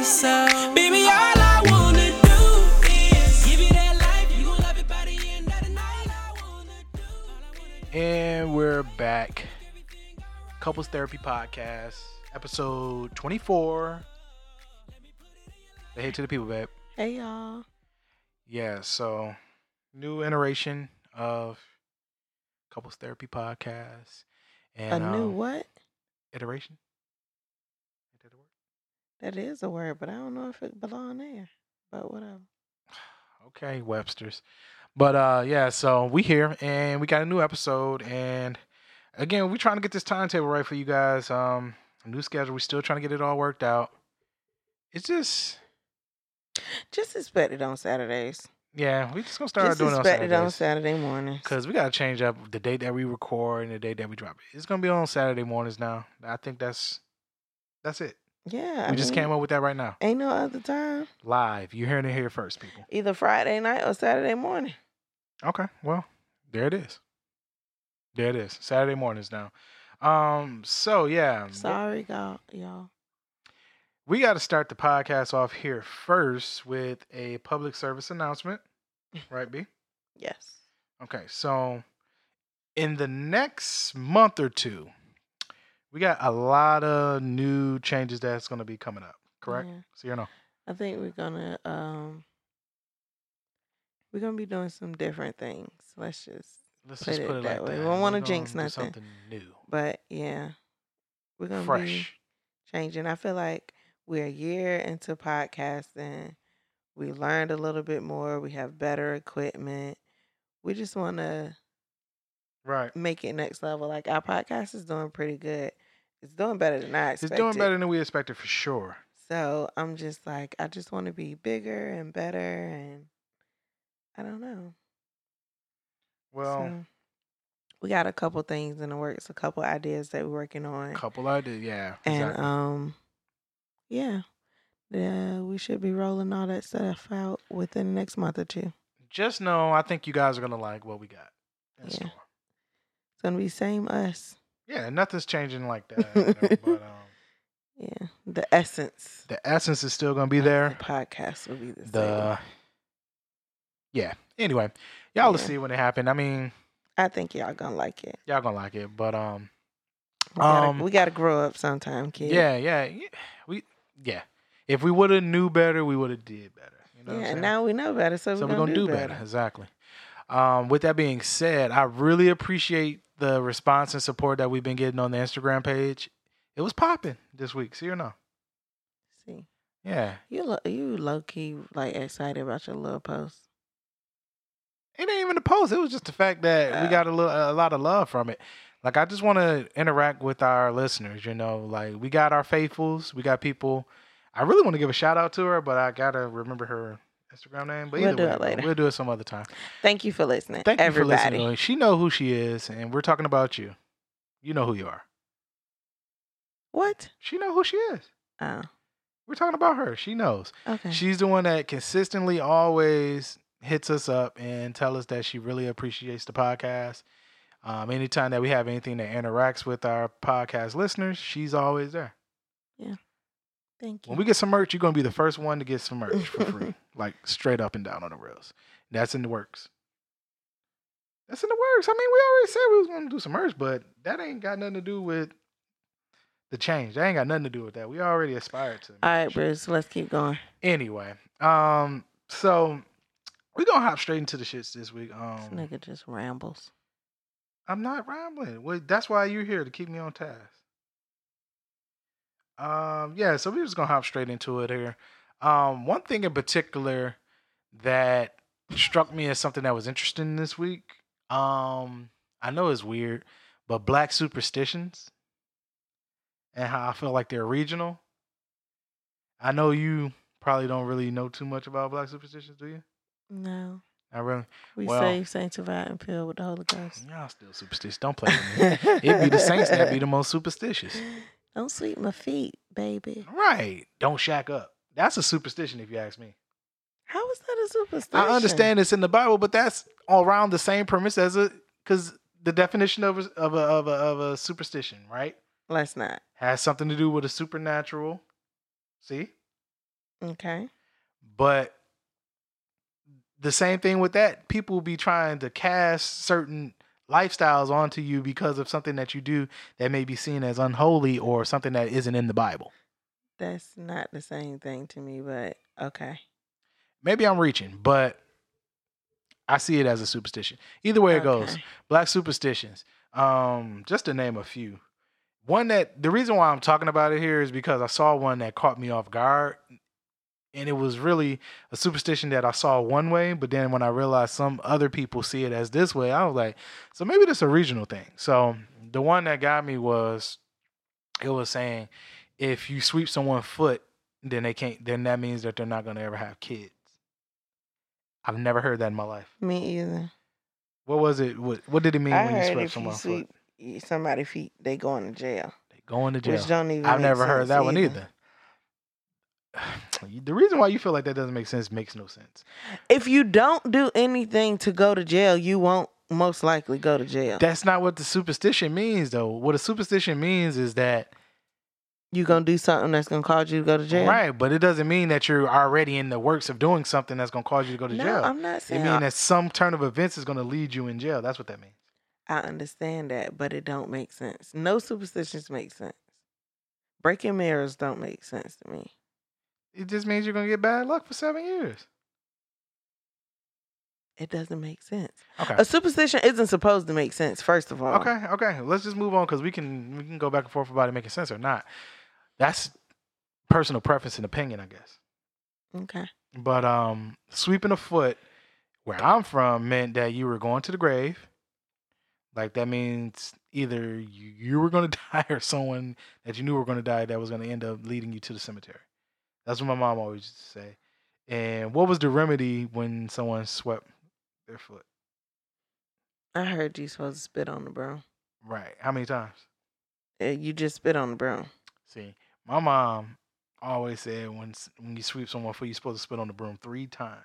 yourself. Baby, all I wanna do is give you that life. You gon' love it by the end of the night. I wanna do, all I wanna do. And we're back. Couples Therapy Podcast, episode 24. Say hey to the people, babe. Hey y'all. Yeah, so new iteration of Couples Therapy Podcast. And, a new um, what? Iteration? Ain't that a word? That is a word, but I don't know if it belong there. But whatever. Okay, Webster's. But uh yeah, so we here and we got a new episode and again, we're trying to get this timetable right for you guys. Um new schedule, we're still trying to get it all worked out. It's just Just expect it on Saturdays. yeah, we just gonna start Just doing it on expect it on Saturdays. Saturday mornings. Cause we gotta change up the date that we record and the date that we drop it. It's gonna be on Saturday mornings now. I think that's that's it. Yeah. I we just mean, came up with that right now. Ain't no other time. Live. You're hearing it here first, people. Either Friday night or Saturday morning. Okay. Well, there it is. There it is. Saturday mornings now. Um, so yeah. Sorry, y'all. Y'all. We got to start the podcast off here first with a public service announcement. Right, B? Yes. Okay, so in the next month or two, we got a lot of new changes that's going to be coming up. Correct? Yeah. So you know. I think we're gonna um we're gonna be doing some different things. Let's just Let's Put just it put it that like way. that. We don't wanna jinx nothing. Something new, but yeah. We're gonna be changing. I feel like we're a year into podcasting. We learned a little bit more. We have better equipment. We just want to Right. make it next level. Like our podcast is doing pretty good. It's doing better than I expected. It's doing better than we expected for sure. So I'm just like, I just want to be bigger and better, and I don't know. Well, So, we got a couple things in the works, a couple ideas that we're working on, A couple ideas. Yeah. and exactly. um, yeah, yeah, we should be rolling all that stuff out within the next month or two. just know I think you guys are gonna like what we got in Yeah. store. It's gonna be same us. Yeah, nothing's changing like that. you know, but um, Yeah, the essence the essence is still gonna be there. The podcast will be the, same. Yeah. Anyway, y'all will see when it happened. I mean, I think y'all gonna like it. y'all gonna like it, but um, We gotta, Um, we gotta grow up sometime, kid. yeah, yeah, yeah. We yeah. If we would have knew better, we would have did better. You know yeah. saying? Now we know better, so, so we're gonna, gonna do better. Exactly. Um, with that being said, I really appreciate the response and support that we've been getting on the Instagram page. It was popping this week. See or no? See, Yeah. you lo- you low key like excited about your little post. It ain't even the post. It was just the fact that we Oh. got a little, a lot of love from it. Like I just want to interact with our listeners. You know, like we got our faithfuls. We got people. I really want to give a shout out to her, but I gotta remember her Instagram name. But We'll do way, it later. We'll do it some other time. Thank you for listening, Thank everybody. you for listening. She know who she is, and we're talking about you. You know who you are. What? She know who she is. Oh, We're talking about her. She knows. okay. She's the one that consistently always hits us up and tell us that she really appreciates the podcast. Um, anytime that we have anything that interacts with our podcast listeners, she's always there. Thank you. When we get some merch, you're gonna be the first one to get some merch for free, like straight up and down on the rails. That's in the works. That's in the works. I mean, we already said we was gonna do some merch, but that ain't got nothing to do with the change. That ain't got nothing to do with that. We already aspired to. All right. Bruce. Let's keep going. Anyway, um, so we gonna hop straight into the shits this week. This Um, nigga just rambles. I'm not rambling. Well, that's why you're here to keep me on task. Um, yeah, so we're just gonna hop straight into it here. Um, one thing in particular that struck me as something that was interesting this week. Um, I know it's weird, but black superstitions and how I feel like they're regional. I know you probably don't really know too much about black superstitions, do you? No, I really. we Well- saved, sanctified, and filled with the Holy Ghost. Y'all still superstitious. Don't play with me. It'd be the saints that be the most superstitious. Don't sweep my feet, baby. Right. Don't shack up. That's a superstition if you ask me. How is that a superstition? I understand it's in the Bible, but that's all around the same premise as a because the definition of a, of a of a of a superstition, right, Let's not. has something to do with a supernatural. See, Okay. But the same thing with that, people will be trying to cast certain lifestyles onto you because of something that you do that may be seen as unholy or something that isn't in the Bible. That's not the same thing to me, but okay. Maybe I'm reaching, but I see it as a superstition. Either way it goes, black superstitions. Um, just to name a few. One that the reason why I'm talking about it here is because I saw one that caught me off guard. And it was really a superstition that I saw one way, but then when I realized some other people see it as this way, I was like, so maybe this a regional thing. So the one that got me was it was saying if you sweep someone's foot, then they can't then that means that they're not gonna ever have kids. I've never heard that in my life. Me either. What was it? What what did it mean I when you swept if you someone's sweep foot? y- somebody's feet, they going to jail. They going to jail. Which don't even. I've never heard that one either. The reason why you feel like that doesn't make sense makes no sense. If you don't do anything to go to jail, you won't most likely go to jail. That's not what the superstition means, though. What a superstition means is that you're gonna do something that's gonna cause you to go to jail. right, but it doesn't mean that you're already in the works of doing something that's going to cause you to go to No, jail. I'm not saying. it means that some turn of events is going to lead you in jail. That's what that means. I understand that, but it don't make sense. No superstitions make sense. Breaking mirrors don't make sense to me. It just means you're going to get bad luck for seven years. It doesn't make sense. Okay. A superstition isn't supposed to make sense. First of all, Okay, okay. Let's just move on because we can we can go back and forth about it making sense or not. That's personal preference and opinion, I guess. Okay. But um, sweeping a foot where I'm from meant that you were going to the grave. Like that means either you, you were going to die or someone that you knew were going to die that was going to end up leading you to the cemetery. That's what my mom always used to say. And what was the remedy when someone swept their foot? I heard you supposed to spit on the broom. Right. How many times? Uh, You just spit on the broom. See, my mom always said when when you sweep someone's foot, you're supposed to spit on the broom three times.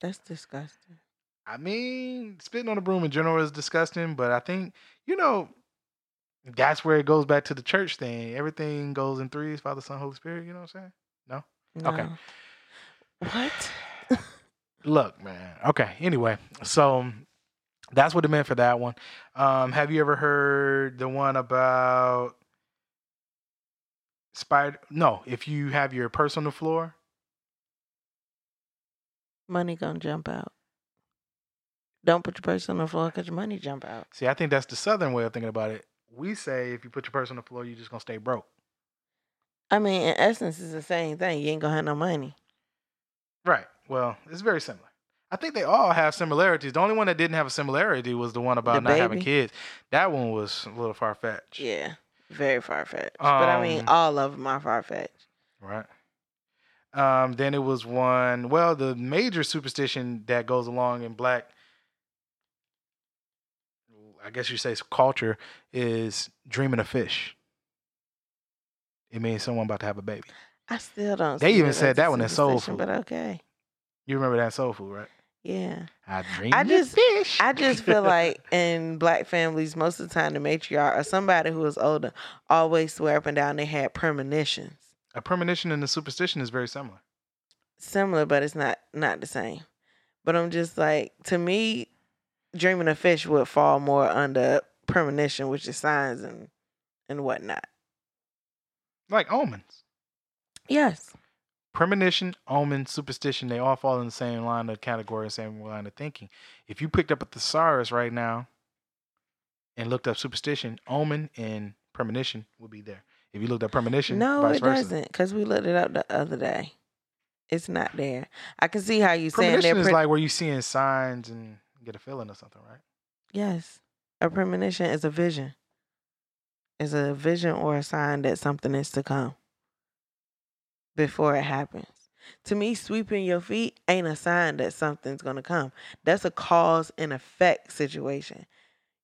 That's disgusting. I mean, spitting on the broom in general is disgusting, but I think, you know, that's where it goes back to the church thing. Everything goes in threes, Father, Son, Holy Spirit, you know what I'm saying? No. Okay. What? Look, man. Okay. Anyway, so that's what it meant for that one. Um, have you ever heard the one about spider? No, if you have your purse on the floor, money gonna jump out. Don't put your purse on the floor because your money jump out. see, I think that's the southern way of thinking about it. We say if you put your purse on the floor, you're just gonna stay broke. I mean, in essence, it's the same thing. You ain't gonna have no money. Right. Well, it's very similar. I think they all have similarities. The only one that didn't have a similarity was the one about The not having kids. That one was a little far fetched. Yeah, very far fetched. but I mean, Um, all of them are far fetched. Right. Um, then it was one. Well, the major superstition that goes along in black, I guess you say culture, is dreaming of fish. It means someone about to have a baby. I still don't. They even said that one in Soul Food. But okay, You remember that soul food, right? yeah. I dream I just- fish. I just feel like in black families, most of the time, the matriarch or somebody who is older always swear up and down they had premonitions. a premonition and a superstition is very similar. Similar, but it's not not the same. But I'm just like, to me, dreaming of fish would fall more under premonition, which is signs and and whatnot. Like omens. Yes. premonition, omen, superstition, they all fall in the same line of category, same line of thinking. If you picked up a thesaurus right now and looked up superstition, omen and premonition would be there. If you looked up premonition, No, it versa. doesn't, because we looked it up the other day. It's not there. I can see how you saying Premonition they're is pre- like where you seeing signs and get a feeling or something, right? Yes. A premonition is a vision. Is a vision or a sign that something is to come before it happens. To me, sweeping your feet ain't a sign that something's going to come. That's a cause and effect situation.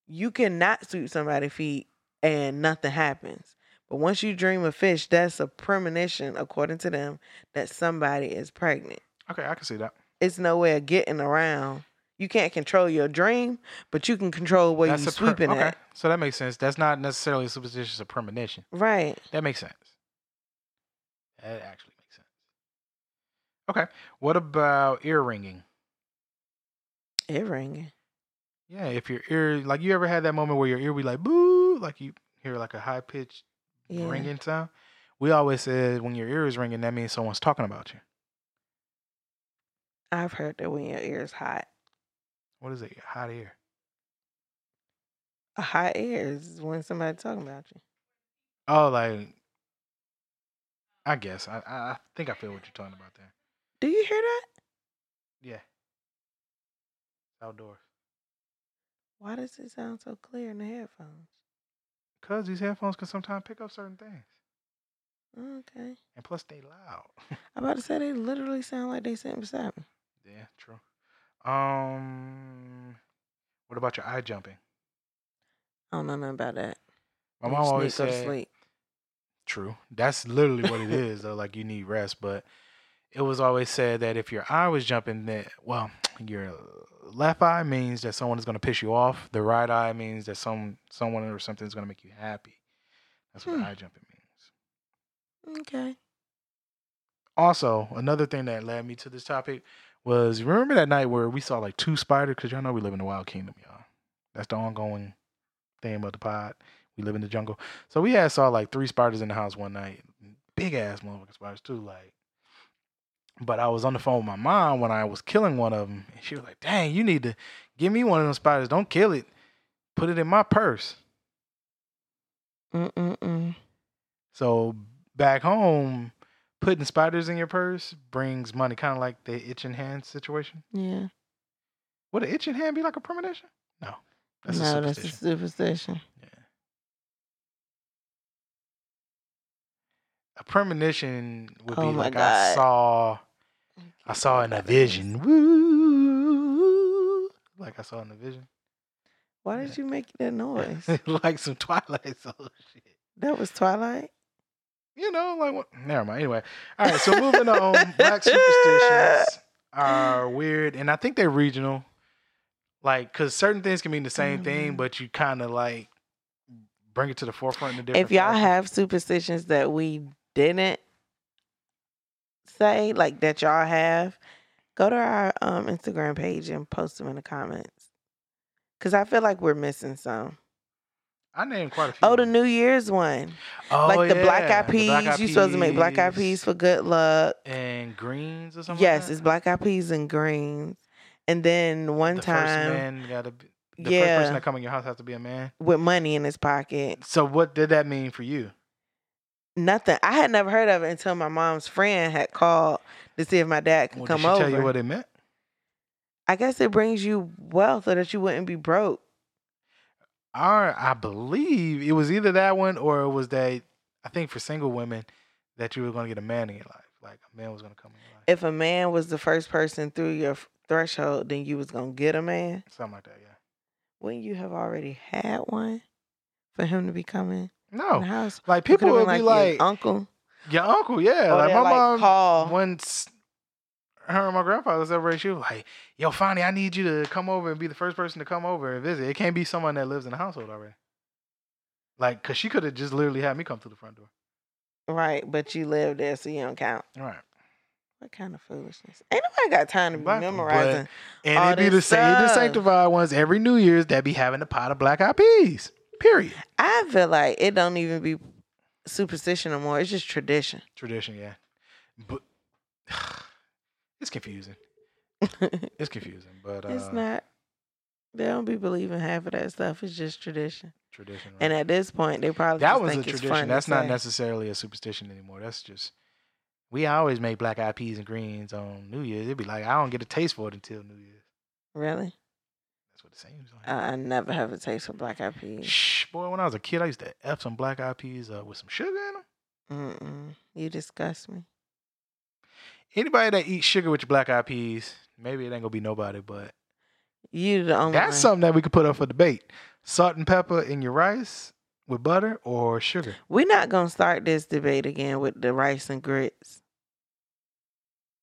You cannot sweep somebody's feet and nothing happens. But once you dream a fish, that's a premonition, according to them, that somebody is pregnant. Okay, I can see that. It's no way of getting around. You can't control your dream, but you can control where you're sweeping okay, at. so that makes sense. That's not necessarily a superstition, it's a premonition. Right. That makes sense. That actually makes sense. Okay. What about ear ringing? Ear ringing. Yeah, if your ear like you ever had that moment where your ear be like boo, like you hear like a high pitched Yeah. ringing sound. We always said when your ear is ringing, that means someone's talking about you. I've heard that when your ear is hot. What is it? Hot air. A hot air is when somebody talking about you. Oh, like I guess I I think I feel what you're talking about there. Do you hear that? Yeah. Outdoors. Why does it sound so clear in the headphones? Cause these headphones can sometimes pick up certain things, Okay. and plus they loud. I'm about to say they literally sound like they sitting beside me. yeah, true. Um, what about your eye jumping? I don't know nothing about that. My mom always said, sleep. True. That's literally what it is, though. Like you need rest, but it was always said that if your eye was jumping, that well, your left eye means that someone is going to piss you off. The right eye means that some someone or something is going to make you happy. That's what Hmm. eye jumping means. Okay. Also, another thing that led me to this topic was remember that night where we saw like two spiders because y'all know we live in the wild kingdom, y'all. That's the ongoing thing about the pod. We live in the jungle, so we had saw like three spiders in the house one night, big ass motherfucking spiders too. Like, but I was on the phone with my mom when I was killing one of them, and she was like, "Dang, you need to give me one of those spiders. Don't kill it. Put it in my purse." Mm-mm-mm. So back home, putting spiders in your purse brings money, kind of like the itching hand situation. Yeah. Would an itching hand be like a premonition? No, that's a no, that's a superstition. yeah. A premonition would be Oh my like I saw, I saw in a vision. Woo! Like I saw in a vision, Why did you make that noise? like some Twilight Zone shit. that was Twilight. You know, like what? Never mind. Anyway, all right. So moving on, black superstitions are weird, and I think they're regional. Like, cause certain things can mean the same thing, Mhm. but you kind of like bring it to the forefront in a different. If y'all fashion. have superstitions that we didn't say, like that y'all have, go to our um, Instagram page and post them in the comments. Cause I feel like we're missing some. I named quite a few. Oh, the New Year's one, oh, like the black eyed peas. Black You supposed to make black eyed Peas for good luck. and greens or something. Yes, like it's black eyed peas and greens. And then one the time, gotta be, the first person that come in your house has to be a man. with money in his pocket. So what did that mean for you? Nothing. I had never heard of it until my mom's friend had called to see if my dad could Well, come did she over. tell you what it meant? I guess it brings you wealth so that you wouldn't be broke. Our, I believe it was either that one or it was that I think for single women that you were going to get a man in your life, like a man was going to come in your life, If a man was the first person through your threshold, then you was gonna get a man. something like that. Yeah. Wouldn't you have already had one for him to be coming No, house? like people would be your like, uncle. your uncle, yeah. Or like my like, mom call. once. Her and my grandfather separated. She was like, "Yo, Fonny, I need you to come over and be the first person to come over and visit. It can't be someone that lives in the household already." Like, cause she could have just literally had me come through the front door. Right, but you live there, so you don't count. Right. What kind of foolishness? Ain't nobody got time to be Black- but- memorizing. And all it be the same, the sanctified ones every New Year's that be having a pot of black eyed peas. Period. I feel like it don't even be superstition no more. It's just tradition. Tradition, yeah. But it's confusing. It's confusing, but uh, it's not. They don't be believing half of that stuff. It's just tradition. tradition. Right? And at this point, they probably that was a tradition. That's not say. necessarily a superstition anymore. That's just we always make black eyed peas and greens on New Year's. It'd be like I don't get a taste for it until New Year's. Really? That's what it seems like. I, I never have a taste for black eyed peas. Shh, boy, when I was a kid, I used to f some black eyed peas uh, with some sugar in them. Mm-mm. You disgust me. Anybody that eats sugar with your black eyed peas, maybe it ain't gonna be nobody, but You the only that's one. something that we could put up for debate. Salt and pepper in your rice with butter or sugar. We're not gonna start this debate again with the rice and grits.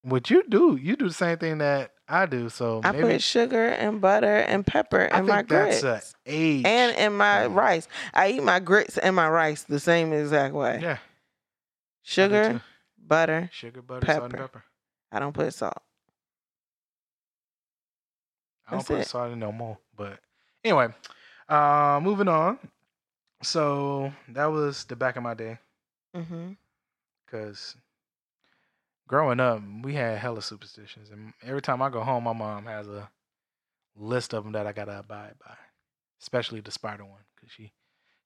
What you do, you do the same thing that I do. So I put sugar and butter and pepper in my that's grits. a age and in my thing. rice. I eat my grits and my rice the same exact way. Yeah, Sugar. Butter. Sugar, butter, salt, and Pepper. pepper. I don't put salt. I don't That's put it. salt in no more. But anyway, uh, moving on. So that was the back of my day. Mm-hmm. Because growing up, we had hella superstitions. And every time I go home, my mom has a list of them that I got to abide by, especially the spider one. Because she,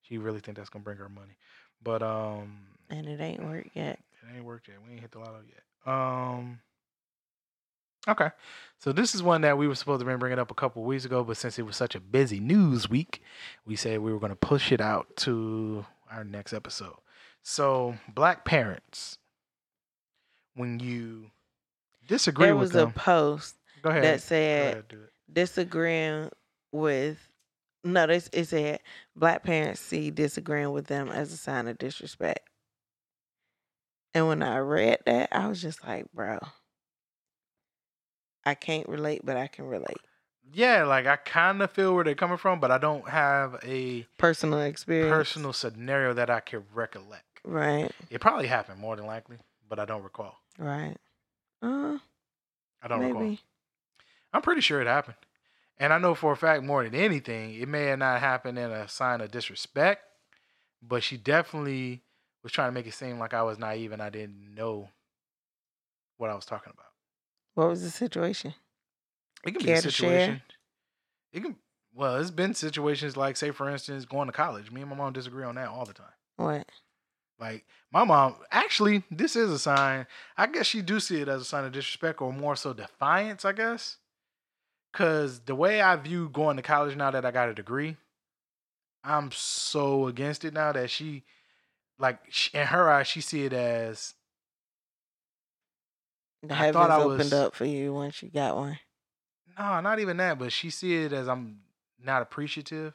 she really think that's going to bring her money. But um, And it ain't worked yet. It ain't worked yet. We ain't hit the lotto yet. Um. Okay, so this is one that we were supposed to been bringing up a couple weeks ago, but since it was such a busy news week, we said we were going to push it out to our next episode. So, black parents, when you disagree There with was a post ahead. that said ahead, disagreeing with no, this it said black parents see disagreeing with them as a sign of disrespect. And when I read that, I was just like, bro, I can't relate, but I can relate. Yeah, like I kind of feel where they're coming from, but I don't have a Personal experience. personal scenario that I can recollect. Right, It probably happened more than likely, but I don't recall. right. Uh, I don't recall. I'm pretty sure it happened. And I know for a fact more than anything, it may have not happened in a sign of disrespect, but she definitely was trying to make it seem like I was naive and I didn't know what I was talking about. What was the situation? It can be a situation. It can well, it's been situations like say for instance going to college. Me and my mom disagree on that all the time. What? Like my mom, actually, this is a sign. I guess she do see it as a sign of disrespect or more so defiance. I guess, because the way I view going to college now that I got a degree, I'm so against it now that she, like, in her eyes, she see it as The I heavens thought I opened was- up for you once you got one. no, not even that, but she see it as I'm not appreciative,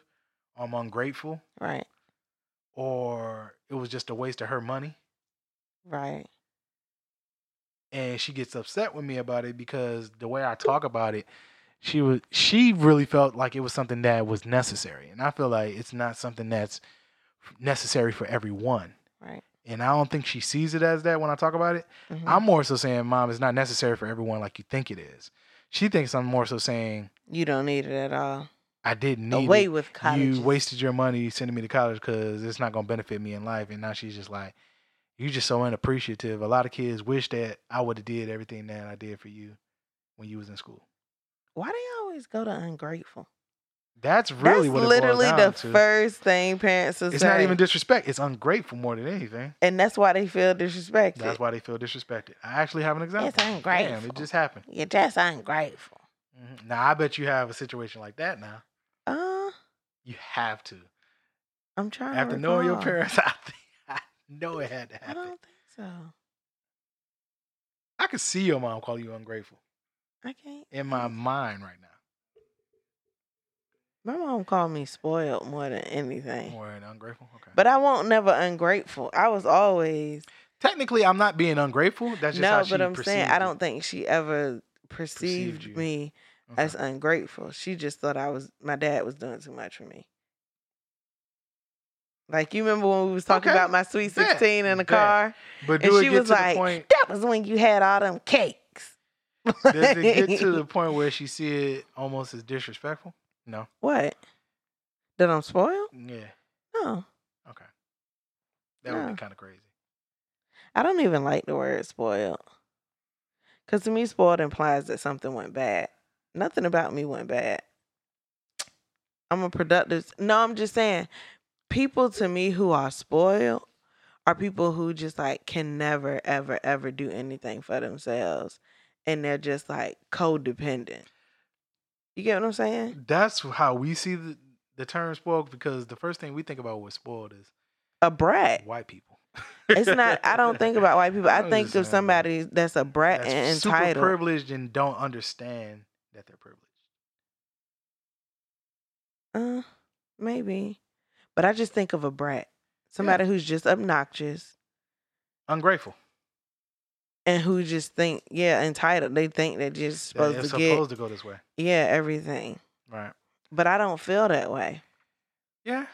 I'm ungrateful, Right, or it was just a waste of her money. right. and she gets upset with me about it because the way I talk about it, she was she really felt like it was something that was necessary, and I feel like it's not something that's necessary for everyone. Right. And I don't think she sees it as that when I talk about it. Mhm. I'm more so saying, "Mom, it's not necessary for everyone like you think it is." She thinks I'm more so saying, you don't need it at all. "I didn't need Away it. with college. You wasted your money sending me to college because it's not gonna benefit me in life." And now she's just like, "You're just so unappreciative." A lot of kids wish that I would have did everything that I did for you when you was in school. Why do you always go to ungrateful? That's really That's what it literally the to. first thing parents will It's say. not even disrespect. It's ungrateful more than anything. and that's why they feel disrespected. That's why they feel disrespected. I actually have an example. It's Damn, ungrateful. it just happened. You're just ungrateful. Mhm. Now I bet you have a situation like that. Now Uh, you have to. I'm trying. After to knowing your parents, I, think, I know it had to happen. I don't think so. I could see your mom call you ungrateful I can't. in my mind right now. My mom called me spoiled more than anything. More than ungrateful. Okay. But I won't never ungrateful. I was always technically, I'm not being ungrateful. That's just no, how but she I'm saying I don't think she ever Perceived perceived me Okay. as ungrateful. She just thought I was my dad was doing too much for me. Like you remember when we was talking Okay, about my sweet bet, sixteen in the bet. car, But and it she get was to like, point? "That was when you had all them cakes." Does it get to the point where she see it almost as disrespectful? No. what? That I'm spoiled? Yeah. No, Okay. That would be kind of crazy. I don't even like the word spoiled. Cause to me, spoiled implies that something went bad. Nothing about me went bad. I'm a productive. No, I'm just saying, people to me who are spoiled are people who just like can never, ever, ever do anything for themselves, and they're just like codependent. You get what I'm saying? That's how we see the, the term spoiled because the first thing we think about with spoiled is A brat. white people. It's not. I don't think about white people. I think of somebody that's a brat That's and super entitled. privileged and don't understand that they're privileged. Uh, maybe. But I just think of a brat. Somebody who's just obnoxious Ungrateful. And who just think, yeah, entitled. They think they're just supposed it's to get, supposed to go this way. yeah, everything. Right. But I don't feel that way. Yeah.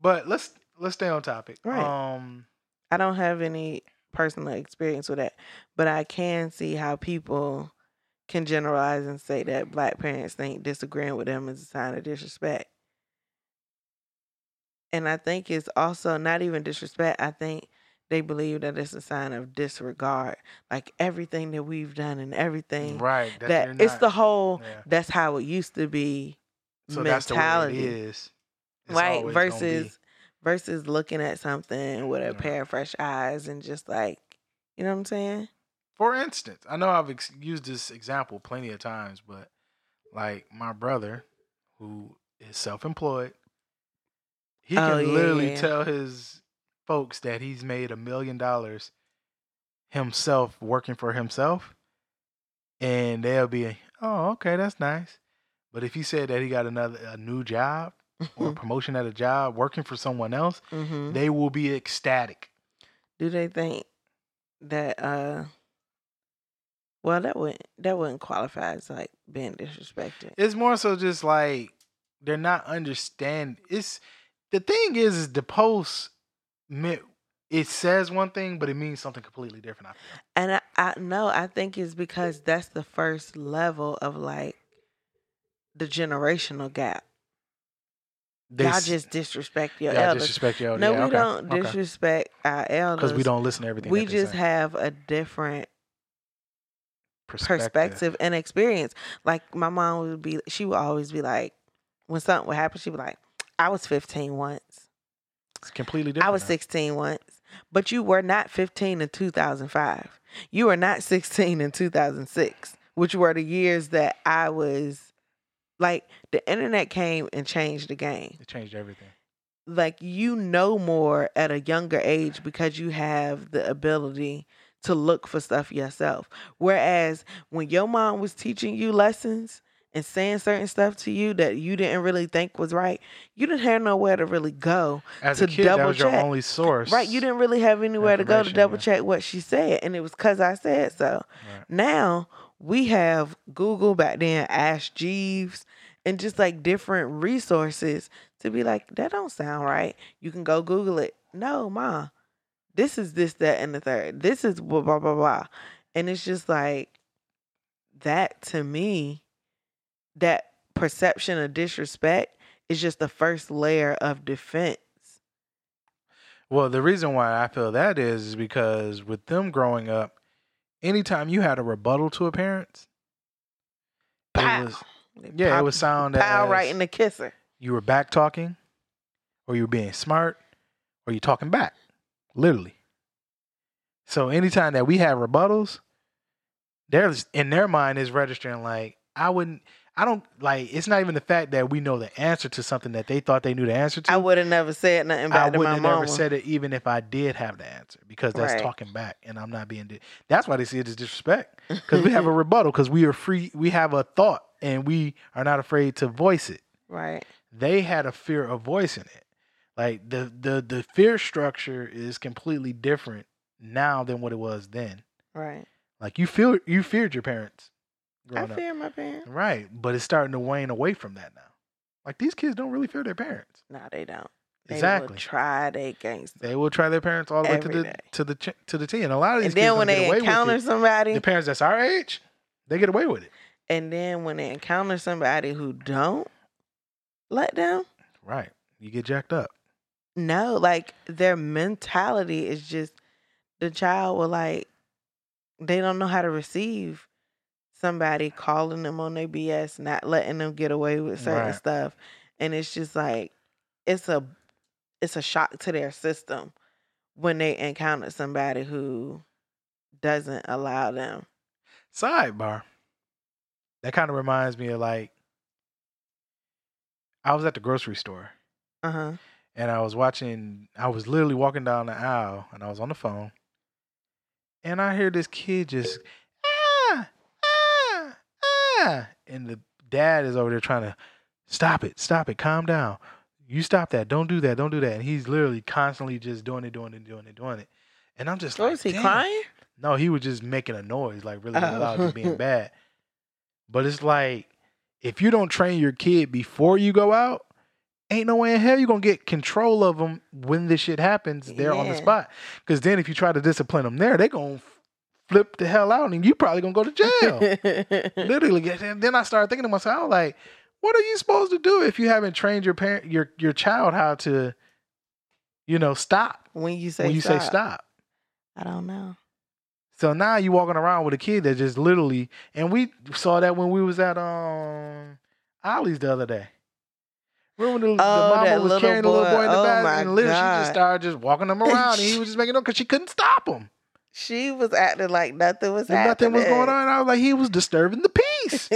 But let's let's stay on topic. Right. Um I don't have any personal experience with that, but I can see how people can generalize and say that black parents think disagreeing with them is a sign of disrespect. And I think it's also not even disrespect. I think they believe that it's a sign of disregard. Like everything that we've done and everything Right. that, you're it's not- the whole yeah. that's how it used to be so that's the way mentality. it is. It's right versus versus looking at something with a Yeah. pair of fresh eyes and just like you know what I'm saying? For instance, I know I've ex- used this example plenty of times, but like my brother, who is self-employed, he Oh, can yeah, literally yeah. tell his folks that he's made a million dollars himself working for himself, and they'll be, "Oh, okay, that's nice." But if he said that he got another a new job or a promotion at a job working for someone else, hmm they will be ecstatic. Do they think that uh well that wouldn't that wouldn't qualify as like being disrespected. It's more so just like they're not understand. It's the thing is, is the post meant it says one thing, but it means something completely different. I feel. And I, I no, I think it's because that's the first level of like the generational gap. They Y'all just disrespect your y'all elders. disrespect your no, yeah, we okay, don't disrespect our elders because we don't listen to everything. We just say. have a different perspective. perspective and experience. Like my mom would be, she would always be like, when something would happen, she'd be like, "I was 15 once. It's completely different. I was now. 16 once, but you were not 15 in 2005. You were not 16 in 2006, which were the years that I was like the internet came and changed the game. It changed everything. Like you know more at a younger age because you have the ability to look for stuff yourself. Whereas when your mom was teaching you lessons and saying certain stuff to you that you didn't really think was right, you didn't have nowhere to really go. As To a kid, that double was your only source. Right, you didn't really have anywhere to go to double yeah. check what she said, and it was because I said so. Right. Now we have Google back then, Ask Jeeves, and just like different resources to be like, that don't sound right. You can go Google it. No, ma, this is this, that, and the third. This is blah blah blah blah, and it's just like that to me. That perception of disrespect is just the first layer of defense. Well, the reason why I feel that is, is because with them growing up, anytime you had a rebuttal to a parent, Pow. it was yeah, it would sound pow right in the kisser. you were back talking, or you were being smart, or you talking back, literally. So anytime that we have rebuttals, there's in their mind is registering like I wouldn't. I don't like. It's not even the fact that we know the answer to something that they thought they knew the answer to. I would have never said nothing I back to wouldn't my have never said it even if I did have the answer because that's Right. talking back and I'm not being. Di- that's why they see it as disrespect because we have a rebuttal because we are free. We have a thought and we are not afraid to voice it. right. They had a fear of voicing it. Like the the the fear structure is completely different now than what it was then. Right. Like you feel you feared your parents I up, fear my parents. right? But it's starting to wane away from that now. Like these kids don't really fear their parents. No, they don't. They Exactly. will try they gangster. They will try their parents all the way to the day. to the ch- to the T. And a lot of these And kids then when they encounter somebody, the parents that's our age, they get away with it. and then when they encounter somebody who don't let them, Right. You get jacked up. no, like their mentality is just the child will like they don't know how to receive somebody calling them on their BS, not letting them get away with certain Right. stuff. And it's just like it's a it's a shock to their system when they encounter somebody who doesn't allow them. Sidebar. That kind of reminds me of like I was at the grocery store Uh-huh. and I was watching I was literally walking down the aisle and I was on the phone and I hear this kid just ah and the dad is over there trying to stop it, stop it, calm down. You stop that. Don't do that. Don't do that. And he's literally constantly just doing it, doing it, doing it, doing it. And I'm just What like, was he "Damn." crying? No, he was just making a noise, like really Oh. loud, just being bad. But it's like if you don't train your kid before you go out, ain't no way in hell you're gonna get control of them when this shit happens. They're on the spot. Because then if you try to discipline them there, they're gonna flip the hell out, and you probably gonna go to jail. Literally. And then I started thinking to myself, I was like, what are you supposed to do if you haven't trained your parent, your your child how to, you know, stop when you say when you stop, say stop? I don't know. So now you're walking around with a kid that just literally, and we saw that when we was at um Ollie's the other day. Remember when the, Oh, the mama was carrying the little boy. boy in the Oh, back, and literally she just started just walking him around, and he was just making up because she couldn't stop him. She was acting like nothing was nothing was going on. I was like, he was disturbing the peace,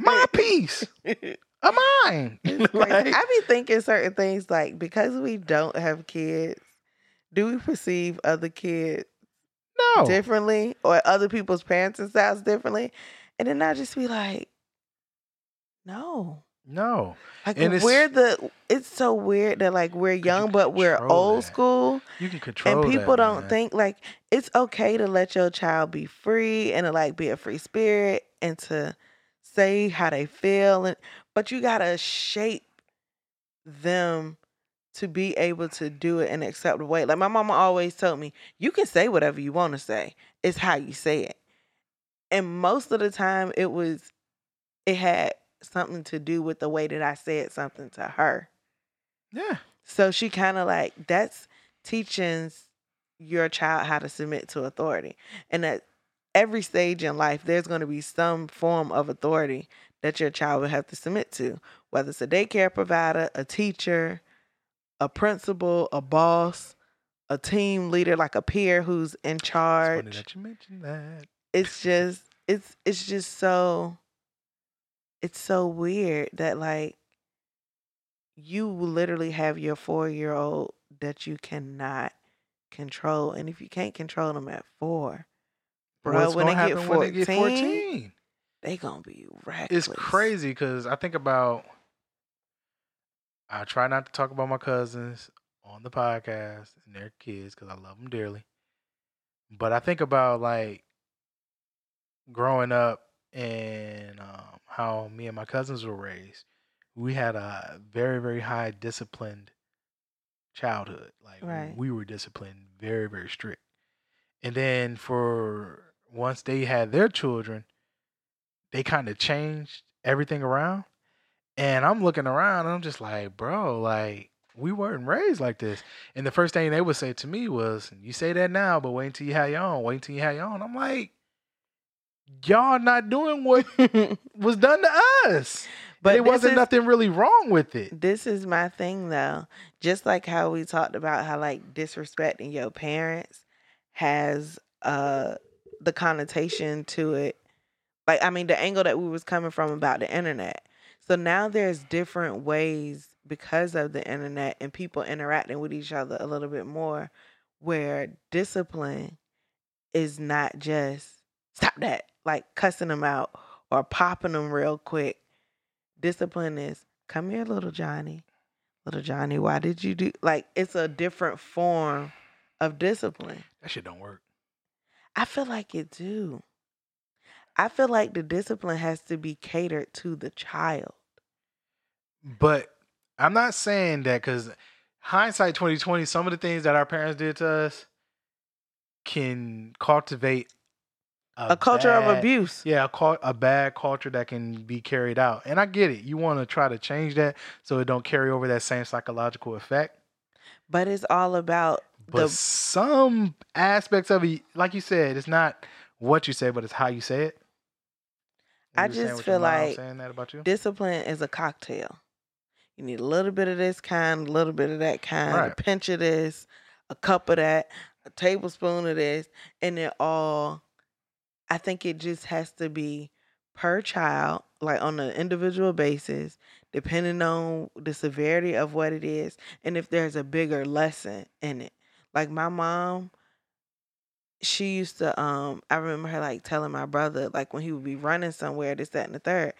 my peace, of mine. Like, I be thinking certain things like because we don't have kids, do we perceive other kids no, differently or other people's parents and styles differently? And then I just be like, no. No. Like And we're the it's so weird that like we're young can but we're old that. school You can control. and people that, don't man. think like it's okay to let your child be free and to like be a free spirit and to say how they feel and but you gotta shape them to be able to do it in an acceptable way. Like my mama always told me, you can say whatever you want to say. It's how you say it. And most of the time it was it had something to do with the way that I said something to her. Yeah. So she kind of like that's teaching your child how to submit to authority. And at every stage in life, there's going to be some form of authority that your child will have to submit to, whether it's a daycare provider, a teacher, a principal, a boss, a team leader, like a peer who's in It's charge. that you mentioned that. It's just it's it's just so it's so weird that like you literally have your four year old that you cannot control. And if you can't control them at four, bro, What's when they, get 14, when they get 14? they gonna be reckless. It's crazy because I think about. I try not to talk about my cousins on the podcast and their kids because I love them dearly. But I think about like growing up and um, how me and my cousins were raised. We had a very, very high disciplined childhood. Like Right. we were disciplined, very, very strict. And then for once they had their children, they kind of changed everything around. And I'm looking around and I'm just like, bro, like we weren't raised like this. And the first thing they would say to me was, You say that now, but wait until you have your own. Wait until you have your own. I'm like, Y'all not doing what was done to us. but it wasn't is- nothing really wrong with it. This is my thing though. Just like how we talked about how like disrespecting your parents has uh the connotation to it. Like I mean the angle that we was coming from about the internet. So now there's different ways because of the internet and people interacting with each other a little bit more where discipline is not just stop that like cussing them out or popping them real quick. Discipline is come here little johnny. Little johnny why did you do like it's a different form of discipline. That shit don't work. i feel like it do. I feel like the discipline has to be catered to the child. But I'm not saying that because hindsight 2020, some of the things that our parents did to us can cultivate a, culture of abuse Yeah, a, a bad culture that can be carried out. And I get it. You want to try to change that so it don't carry over that same psychological effect. but it's all about But the some aspects of it, like you said, it's not what you say, but it's how you say it. I You saying just feel like saying that about you. discipline is a cocktail. You need a little bit of this kind, a little bit of that kind, a pinch of this, a cup of that, a tablespoon of this, and it all. I think it just has to be per child, like on an individual basis, depending on the severity of what it is, and if there's a bigger lesson in it. Like my mom, she used to um I remember her like telling my brother, like when he would be running somewhere, this, that, and the third,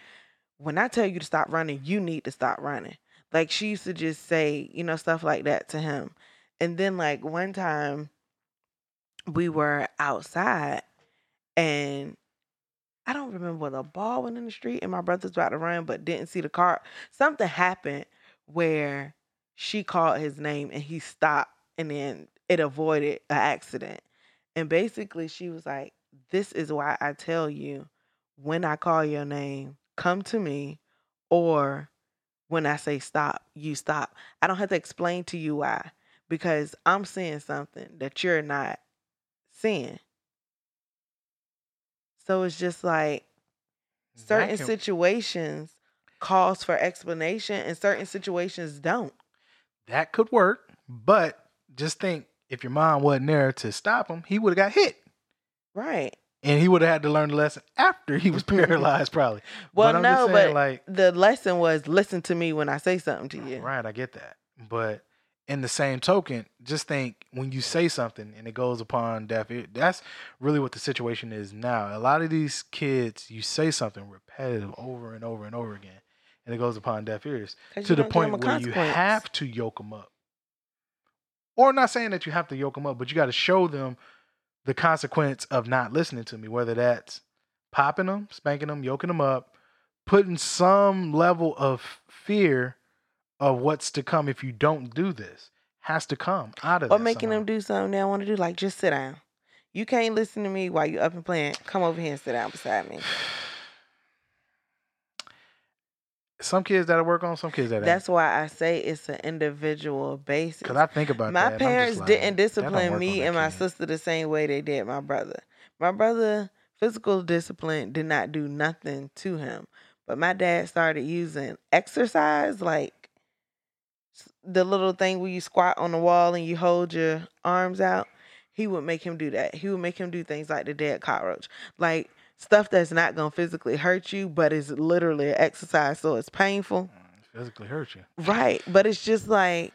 when I tell you to stop running, you need to stop running. Like she used to just say, you know, stuff like that to him. And then like one time we were outside and I don't remember whether a ball went in the street and my brother's about to run but didn't see the car. Something happened where she called his name and he stopped and then it avoided an accident. And basically she was like, This is why I tell you when I call your name, come to me, or when I say stop, you stop. I don't have to explain to you why because I'm seeing something that you're not seeing. So it's just like certain can- situations calls for explanation and certain situations don't. that could work, but just think if your mom wasn't there to stop him, he would have got hit. Right. And he would have had to learn the lesson after he was paralyzed, probably. Well, I'm no, saying, but like, the lesson was listen to me when I say something to you. right, I get that. But in the same token, just think when you say something and it goes upon deaf ear, that's really what the situation is now. A lot of these kids, you say something repetitive over and over and over again, and it goes upon deaf ears to the don't give 'em point where you have to yoke them up. Or not saying that you have to yoke them up, but you got to show them the consequence of not listening to me, whether that's popping them, spanking them, yoking them up, putting some level of fear of what's to come if you don't do this has to come out of or that making somehow. them do something they don't want to do, like just sit down. You can't listen to me while you up and playing. Come over here and sit down beside me. Some kids that'll work on, some kids that That's why I say it's an individual basis. because I think about my that. and I'm just parents like, didn't discipline me and my kid. sister the same way they did my brother. My brother, physical discipline did not do nothing to him. But my dad started using exercise, like the little thing where you squat on the wall and you hold your arms out. He would make him do that. He would make him do things like the dead cockroach. Like stuff that's not gonna physically hurt you, but is literally an exercise, so it's painful. Mm, physically hurt you. Right. But it's just like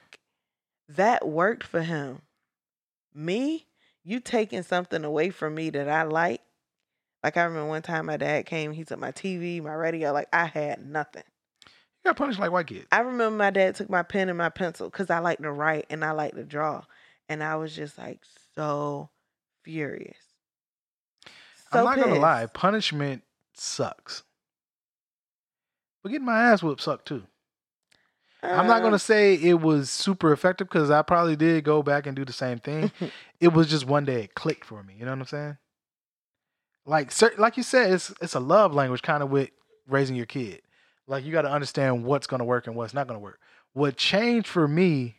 that worked for him. Me, you taking something away from me that I like. Like I remember one time my dad came, he took my TV, my radio, like I had nothing. You got punished like white kids. I remember my dad took my pen and my pencil because I like to write and I like to draw. And I was just like so furious. I'm So not gonna lie, punishment sucks. But getting my ass whooped sucked too. I'm not Uh, gonna say it was super effective because I probably did go back and do the same thing. it was just one day it clicked for me. You know what I'm saying? Like, like you said, it's it's a love language kind of with raising your kid. Like you got to understand what's gonna work and what's not gonna work. What changed for me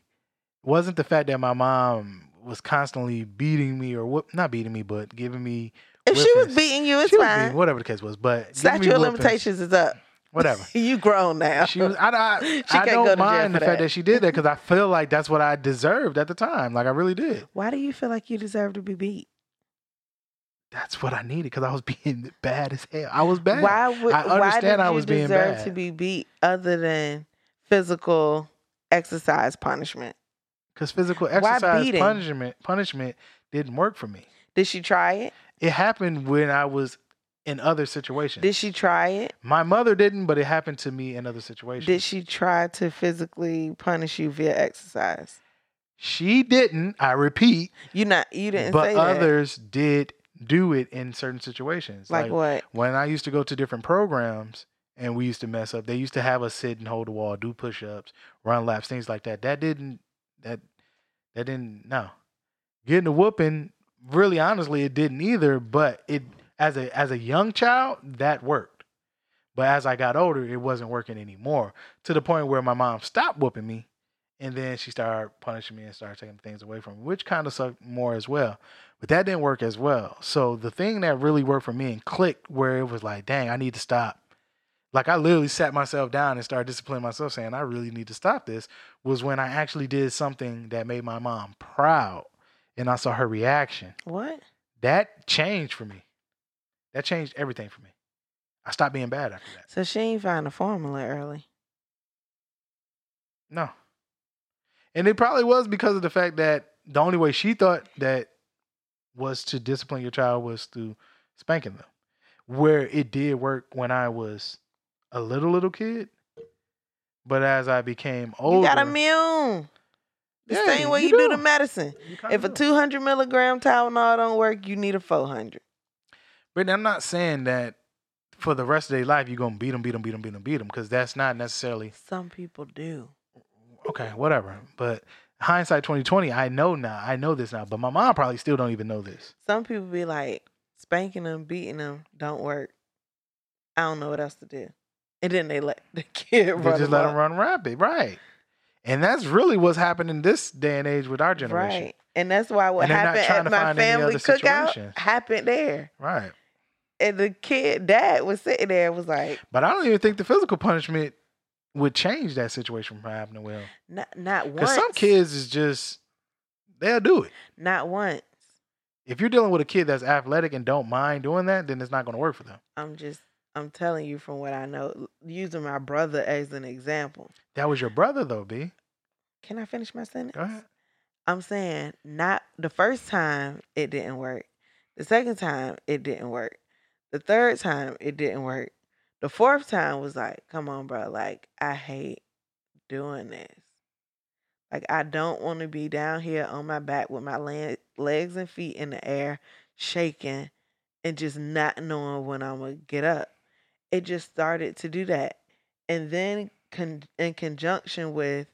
wasn't the fact that my mom was constantly beating me or what, not beating me, but giving me. if she was beating you, it's fine. beating- whatever the case was, but Statute of limitations is up. whatever. you grown now. She was. I, I, She I can't don't to mind the for fact that. that she did that because I feel like that's what I deserved at the time. Like I really did. Why do you feel like you deserve to be beat? That's what I needed because I was being bad as hell. I was bad. Why would I why understand did I you was being bad. to be beat other than physical exercise punishment? Because physical exercise punishment punishment didn't work for me. Did she try it? It happened when I was in other situations. Did she try it? My mother didn't, but it happened to me in other situations. Did she try to physically punish you via exercise? She didn't. I repeat. You not you didn't but say that. But others did do it in certain situations. like, what? when I used to go to different programs and we used to mess up, they used to have us sit and hold the wall, do push ups, run laps, things like that. That didn't that that didn't no. Getting a whooping, really honestly, it didn't either. But it as a as a young child, that worked. But as I got older, it wasn't working anymore. To the point where my mom stopped whooping me and then she started punishing me and started taking things away from me, which kind of sucked more as well. But that didn't work as well. So the thing that really worked for me and clicked where it was like, dang, I need to stop. Like I literally sat myself down and started disciplining myself, saying I really need to stop this. Was when I actually did something that made my mom proud, and I saw her reaction. What? That changed for me. That changed everything for me. I stopped being bad after that. So she ain't find a formula early. No. And it probably was because of the fact that the only way she thought that was to discipline your child was through spanking them. Where it did work when I was a little little kid. But as I became older, You got immune. The Yeah, same way you you, do. the medicine. If a 200 milligram Tylenol don't work, you need a 400. But I'm not saying that for the rest of their life you're gonna beat them, beat them, beat them, beat them, beat them, because that's not necessarily Some people do. okay, whatever. But hindsight 2020, I know now. I know this now. But my mom probably still don't even know this. Some people be like, spanking them, beating them don't work. I don't know what else to do. And then they let the kid They run. just let them run rapid, right? And that's really what's happening this day and age with our generation, Right. And that's why what And they're not happened at my family cookout situations. happened there. right? And the kid dad was sitting there and was like, But I don't even think the physical punishment would change that situation from happening well. not not Because some kids is just they'll do it. not once. If you're dealing with a kid that's athletic and don't mind doing that, then it's not going to work for them. I'm just I'm telling you from what I know, using my brother as an example. That was your brother, though, B. Can I finish my sentence? Go ahead. I'm saying not the first time it didn't work. The second time it didn't work. The third time it didn't work. The fourth time was like, come on, bro. Like, I hate doing this. Like, I don't want to be down here on my back with my le- legs and feet in the air, shaking and just not knowing when I'm going to get up. It just started to do that. And then, con- in conjunction with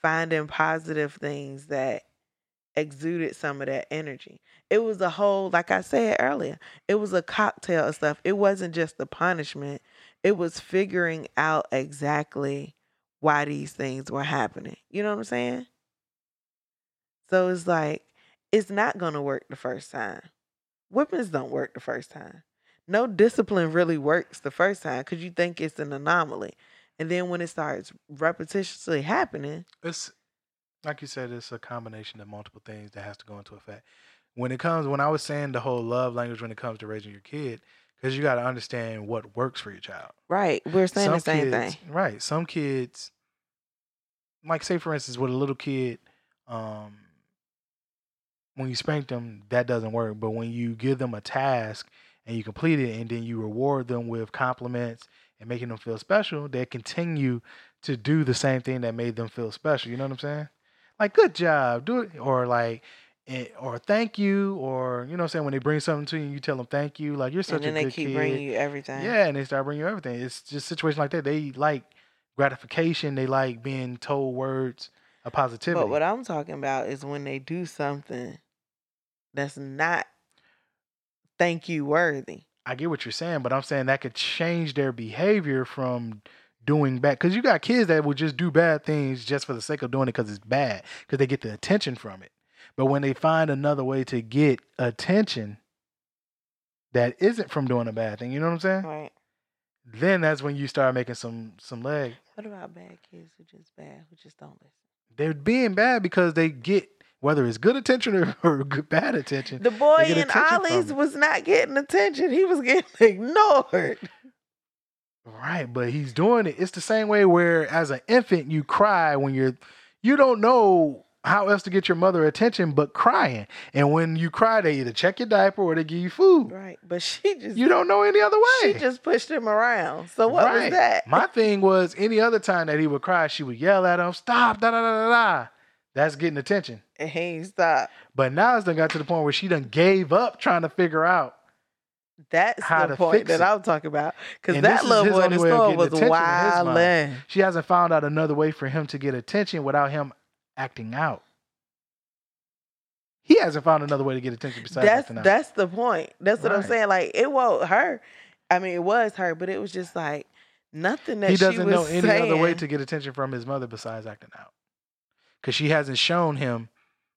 finding positive things that exuded some of that energy. It was a whole, like I said earlier, it was a cocktail of stuff. It wasn't just the punishment, it was figuring out exactly why these things were happening. You know what I'm saying? So it's like, it's not going to work the first time. Whippings don't work the first time. No discipline really works the first time because you think it's an anomaly. And then when it starts repetitiously happening, It's like you said, it's a combination of multiple things that has to go into effect. When it comes, when I was saying the whole love language when it comes to raising your kid, because you got to understand what works for your child. right, we're saying the same kids, thing. Right. Some kids, like say for instance, with a little kid, um, when you spank them, that doesn't work. But when you give them a task and you complete it, and then you reward them with compliments and making them feel special, they continue to do the same thing that made them feel special. You know what I'm saying? Like, good job, do it, or like. eh, Or thank you, or you know, what I'm saying when they bring something to you, you tell them thank you. Like you're such And then a they good keep kid. bringing you everything. Yeah, and they start bringing you everything. It's just situations like that. They like gratification. They like being told words of positivity. But what I'm talking about is when they do something that's not thank you worthy. I get what you're saying, but I'm saying that could change their behavior from doing bad. Because you got kids that will just do bad things just for the sake of doing it because it's bad, because they get the attention from it. But when they find another way to get attention that isn't from doing a bad thing, you know what I'm saying? Right. Then that's when you start making some some leg. What about bad kids who just bad, who just don't listen? they're being bad because they get whether it's good attention or, or good, bad attention. The boy in Ollie's was not getting attention. He was getting ignored. Right, but he's doing it. It's the same way where as an infant you cry when you're you don't know how else to get your mother attention but crying. And when you cry, they either check your diaper or they give you food. Right. But she just You don't know any other way. she just pushed him around. So what Right. was that? My thing was any other time that he would cry, she would yell at him, stop, da da da da da. That's getting attention. and he ain't stopped. But now it's done got to the point where she done gave up trying to figure out That's How the point that it. I'm talking about. Because that this that is little boy in the store was attention in his mind. wildin'. She hasn't found out another way for him to get attention without him acting out. He hasn't found another way to get attention besides That's acting out. that's the point. That's what I'm saying. Like it won't her. I mean, it was her, but it was just like nothing that he she doesn't was know any saying. other way to get attention from his mother besides acting out. Because she hasn't shown him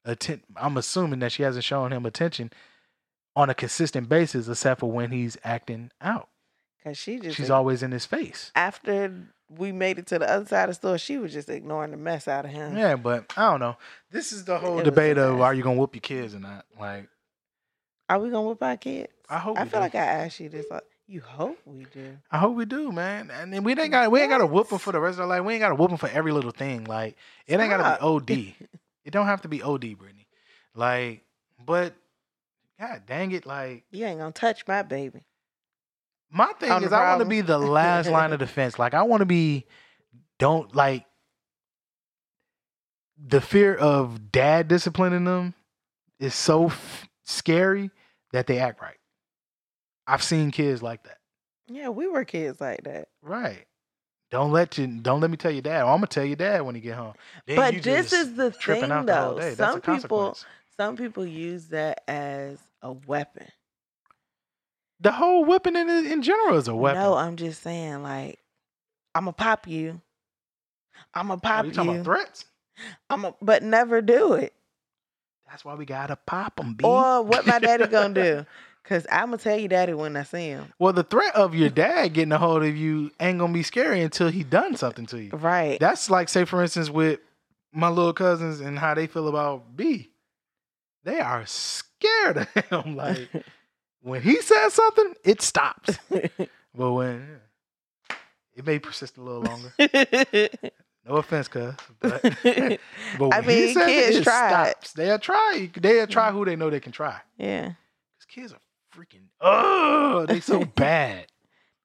atten- I'm assuming that she hasn't shown him attention on a consistent basis except for when he's acting out. Cause she just She's always in his face. after we made it to the other side of the store, she was just ignoring the mess out of him. Yeah, but I don't know. This is the whole It debate of are you gonna whoop your kids or not? Like Are we gonna whip our kids? I hope I feel do. like I asked you this. Like, you hope we do. I hope we do, man. And then we ain't got we ain't got to whoop them for the rest of our life. We ain't got to whoop them for every little thing. Like it ain't got to be OD. it don't have to be OD, Brittany. Like, but God dang it, like You ain't gonna touch my baby. my thing is I want to be the last line of defense. Like I want to be don't like the fear of dad disciplining them is so f- scary that they act right. I've seen kids like that. Yeah, we were kids like that. Right. Don't let you. Don't let me tell your dad. Or I'm gonna tell your dad when he get home. Then But this is the thing, the though. Some people. Some people use that as a weapon. The whole whipping in in general is a weapon. No, I'm just saying, like, I'm gonna pop you. I'm gonna Oh, pop you you. talking about threats? I'm a, but never do it. That's why we gotta pop them. B. Or what my daddy gonna do? Cause I'm gonna tell you daddy when I see him. well, the threat of your dad getting a hold of you ain't gonna be scary until he done something to you. Right. That's like, say, for instance, with my little cousins and how they feel about B. They are scared of him. Like when he says something, it stops. But when it may persist a little longer. No offense, cuz. But, but when I he mean, says kids it, it try stops. They'll try. They'll try who they know they can try. yeah. Because kids are freaking. Oh, they so bad.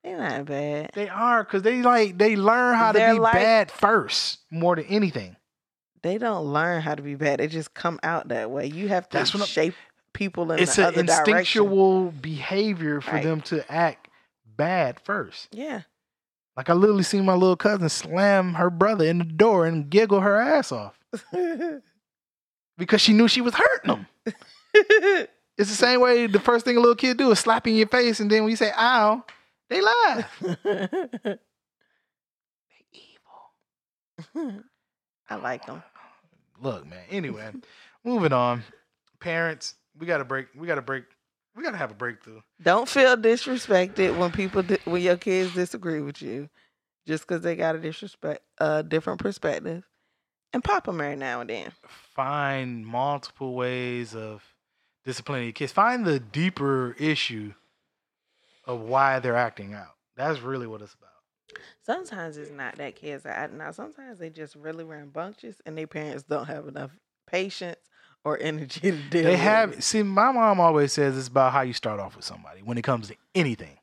They're not bad. They are because they like they learn how to They're be like- bad first more than anything. They don't learn how to be bad. They just come out that way. You have to That's what I'm- shape people in It's the an other direction. instinctual behavior for Right. them to act bad first. Yeah. Like I literally seen my little cousin slam her brother in the door and giggle her ass off because she knew she was hurting him. It's the same way the first thing a little kid do is slap you in your face, and then when you say "ow," they laugh. They evil. I like them. Look, man. Anyway, moving on. Parents, we got to break. We got to break. We got to have a breakthrough. Don't feel disrespected when people di- when your kids disagree with you, just because they got a disrespect a different perspective, and pop them every now and then. Find multiple ways of disciplining your kids. Find the deeper issue of why they're acting out. That's really what it's about. Sometimes it's not that kids are acting out. Sometimes they just really rambunctious, and their parents don't have enough patience or energy to deal. They with have it. see. My mom always says it's about how you start off with somebody when it comes to anything.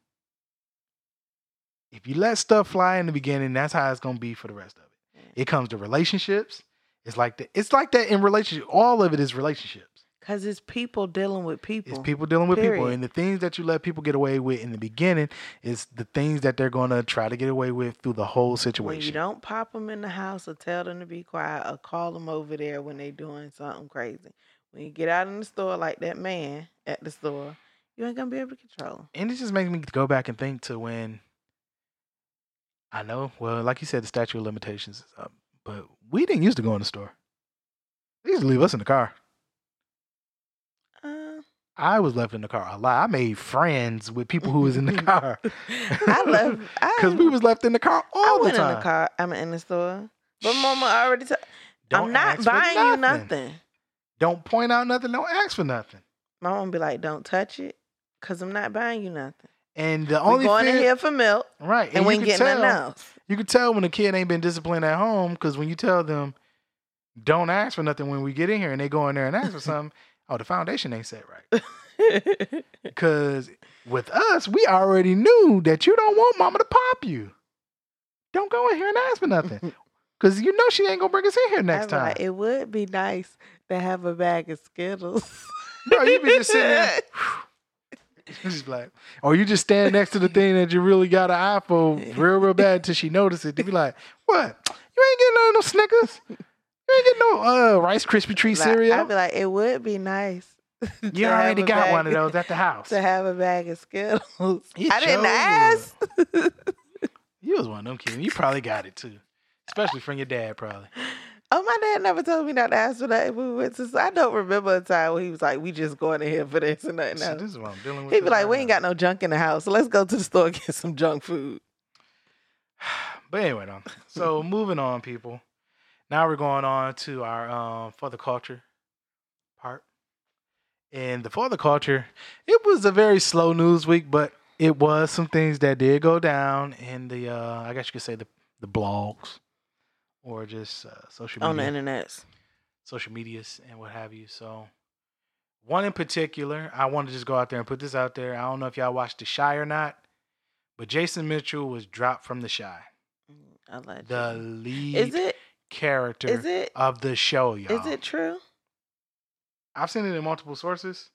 If you let stuff fly in the beginning, that's how it's gonna be for the rest of it. Yeah. It comes to relationships. It's like that. It's like that in relationship. All of it is relationships. Cause it's people dealing with people. It's people dealing with people, and the things that you let people get away with in the beginning is the things that they're gonna try to get away with through the whole situation. When you don't pop them in the house or tell them to be quiet or call them over there when they're doing something crazy. When you get out in the store like that man at the store, you ain't gonna be able to control them. and it just makes me go back and think to when I know, well, like you said, the statute of limitations is up, but we didn't used to go in the store. They used to leave us in the car. I was left in the car a lot. I made friends with people who was in the car. I left. I, because we was left in the car all I the time. in the car. I'm in the store, but Mama already. told. I'm not buying you nothing. Don't point out nothing. Don't ask for nothing. My mom be like, "Don't touch it, cause I'm not buying you nothing. And the We only going in here for milk, right, and, we you ain't getting tell, nothing else." You can tell when a kid ain't been disciplined at home because when you tell them, "Don't ask for nothing" when we get in here, and they go in there and ask for something, oh, the foundation ain't set right. Because with us, we already knew that you don't want mama to pop you. Don't go in here and ask for nothing. Because you know she ain't going to bring us in here next time. like, it would be nice to have a bag of Skittles. Bro, you be just sitting there. You just like, or you just stand next to the thing that you really got an eye for real, real bad until she notices it. To be like, what? You ain't getting none of no Snickers. You ain't getting no uh, Rice Krispie treat Like, cereal. I'd be like, it would be nice. you already got one of those at the house. To have a bag of Skittles. You I didn't ask. You was one of them kids. You probably got it too, especially from your dad, probably. oh, my dad never told me not to ask for that. if We went to. I don't remember a time when he was like, "We just going in here for this and nothing else." this is what I'm dealing with. He'd be like, right "We ain't got no junk in the house, so let's go to the store and get some junk food." But anyway, though. So moving on, people. Now we're going on to our um for the culture part. And the for the culture, it was a very slow news week, but it was some things that did go down in the uh I guess you could say the the blogs or just uh, social media on the internet. social medias and what have you. So one in particular, I want to just go out there and put this out there. I don't know if y'all watched The Chi or not, but Jason Mitchell was dropped from The Chi, I like the lead Is it? Character Is it? of the show, y'all. Is it true? I've seen it in multiple sources.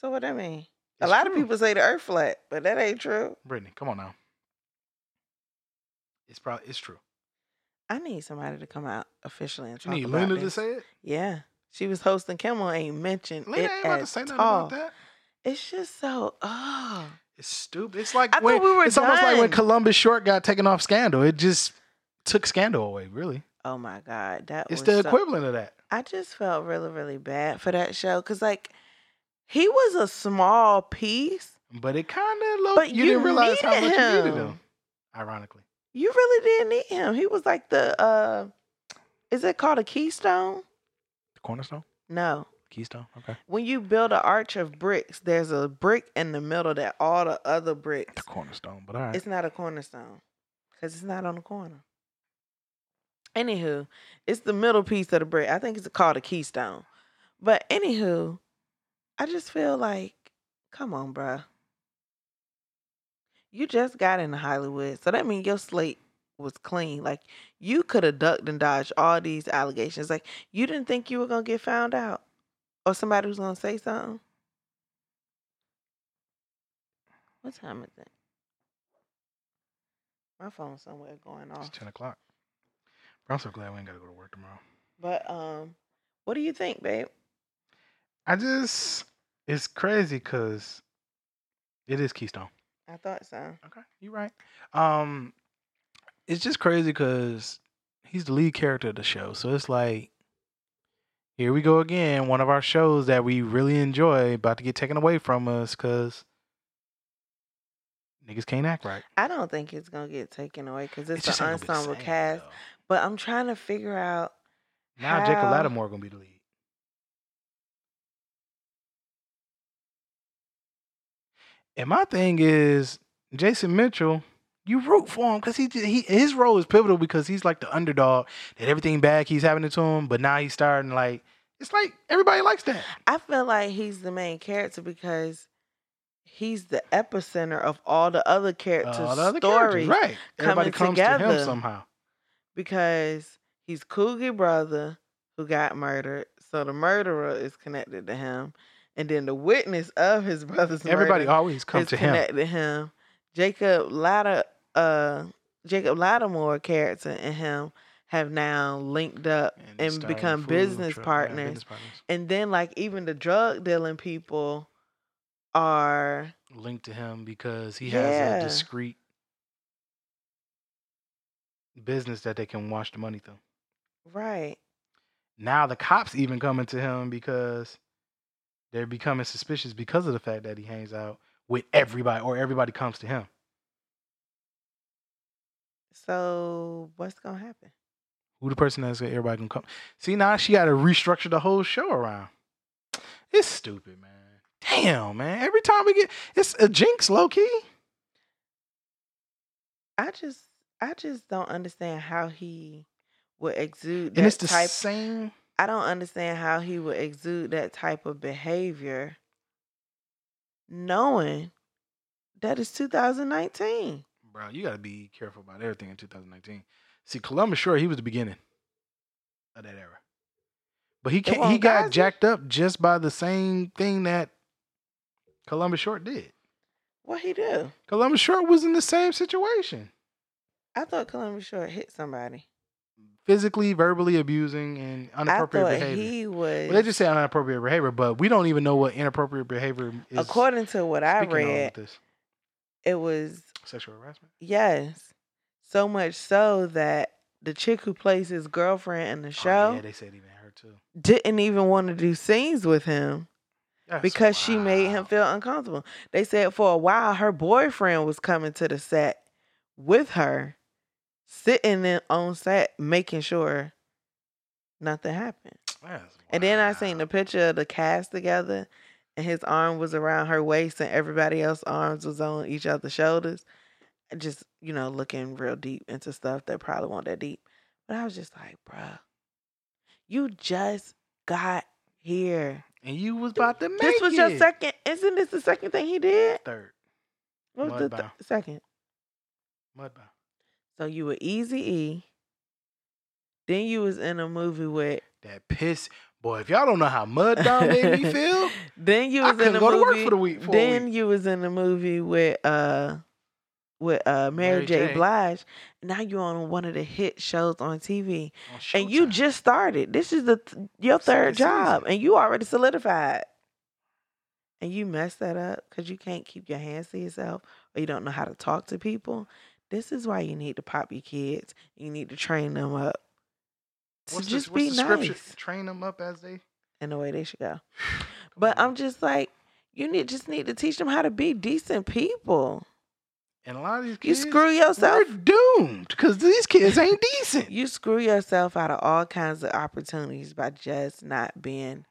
So what I mean? A It's lot of people say the Earth flat, but that ain't true. Brittany, come on now. It's probably it's true. I need somebody to come out officially and talk about it. You need about Lena to say it. Yeah, she was hosting. Kimmel ain't mentioned Lena it ain't about to say nothing all. about that. It's just so. Oh, It's stupid. It's like I thought when, we were it's almost like when. Columbus Short got taken off Scandal. It just took Scandal away. Really, oh my God, that it's was the so- equivalent of that. I just felt really, really bad for that show because, like, he was a small piece, But it kind of but you, you, didn't realize how much you needed him. Ironically, You really didn't need him. He was like the. uh Is it called a keystone? the cornerstone, No. keystone. Okay, When you build an arch of bricks, there's a brick in the middle that all the other bricks. the cornerstone. But all right, It's not a cornerstone because it's not on the corner. Anywho, it's the middle piece of the brick. I think it's called a keystone. But anywho, I just feel like, come on, bruh. You just got into Hollywood, so that means your slate was clean. Like you could have ducked and dodged all these allegations. Like you didn't think you were gonna get found out, or somebody was gonna say something. What time is it? My phone's somewhere going off. it's ten o'clock. I'm so glad we ain't got to go to work tomorrow. But um, what do you think, babe? I just it's crazy because it is Keystone. I thought so. Okay, you're right. Um, it's just crazy because he's the lead character of the show, so it's like, here we go again. One of our shows that we really enjoy about to get taken away from us because niggas can't act right. I don't think it's gonna get taken away because it's, just an ensemble same, cast. though. But I'm trying to figure out Now Jacob how- Lattimore gonna be the lead. And my thing is, Jason Mitchell, you root for him because he, he his role is pivotal because he's like the underdog that everything bad keeps happening to him, but now he's starting like it's like everybody likes that. I feel like he's the main character because he's the epicenter of all the other characters' Uh, the other stories. characters, right? Everybody comes to together. him somehow. Because he's Coogie's brother who got murdered, so the murderer is connected to him, and then the witness of his brother's murder. Everybody always comes to him. connected to him. Jacob Latter, uh, Jacob Lattimore character and him have now linked up they and, become business truck, yeah, partners. business partners. And then, like, even the drug dealing people are linked to him because he Yeah. has a discreet business that they can wash the money through. right. Now the cops even coming to him because they're becoming suspicious because of the fact that he hangs out with everybody or everybody comes to him. So, what's gonna happen? Who the person that's gonna everybody gonna come? See now she got to restructure the whole show around. It's stupid, man. Damn, man. Every time we get it's a jinx, low key. I just, I just don't understand how he would exude that And it's the type. same. I don't understand how he would exude that type of behavior, knowing that it's 2019. Bro, you got to be careful about everything in 2019. See, Columbus Short, he was the beginning of that era. But he can't, he got jacked up just by the same thing that Columbus Short did. What he do? Columbus Short was in the same situation. I thought Columbus Short hit somebody. Physically, verbally abusing and I inappropriate thought behavior. he was. well, they just say inappropriate behavior, but we don't even know what inappropriate behavior is. according to what I speaking on with read, this. it was Sexual harassment. yes, so much so that the chick who plays his girlfriend in the Oh, show yeah, they said even her too. didn't even want to do scenes with him That's because she made him feel uncomfortable. They said for a while her boyfriend was coming to the set with her, sitting in on set, making sure nothing happened. And then I seen the picture of the cast together, and his arm was around her waist, and everybody else's arms was on each other's shoulders. Just you know, looking real deep into stuff that probably weren't that deep. But I was just like, bruh, you just got here. And you was about to make This was your it. second. Isn't this the second thing he did? third. What was the th- second? Mudbound. So you were Easy E. Then you was in a movie with. That piss. Boy, if y'all don't know how Mudbound made me feel, then you I was in a movie. the week. A then you was in the movie with uh with uh, Mary, Mary J. J. Blige. Now you're on one of the hit shows on TV, on and you just started. This is the your third job, and you already solidified. And you messed that up because you can't keep your hands to yourself, or you don't know how to talk to people. This is why you need to pop your kids. You need to train them up to What's just the, what's be the nice scripture? Train them up as they. in the way they should go. But I'm just like, you need just need to teach them how to be decent people. And a lot of these You screw yourself. We're doomed because these kids ain't decent. You screw yourself out of all kinds of opportunities by just not being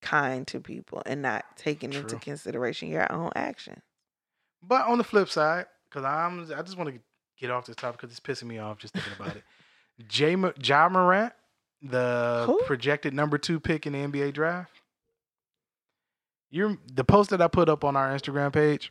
kind to people and not taking into consideration your own actions. But on the flip side, because I'm, I just want to get off this topic because it's pissing me off just thinking about it. Jay, Ja Morant, the Who? projected number two pick in the NBA draft. You're the post that I put up on our Instagram page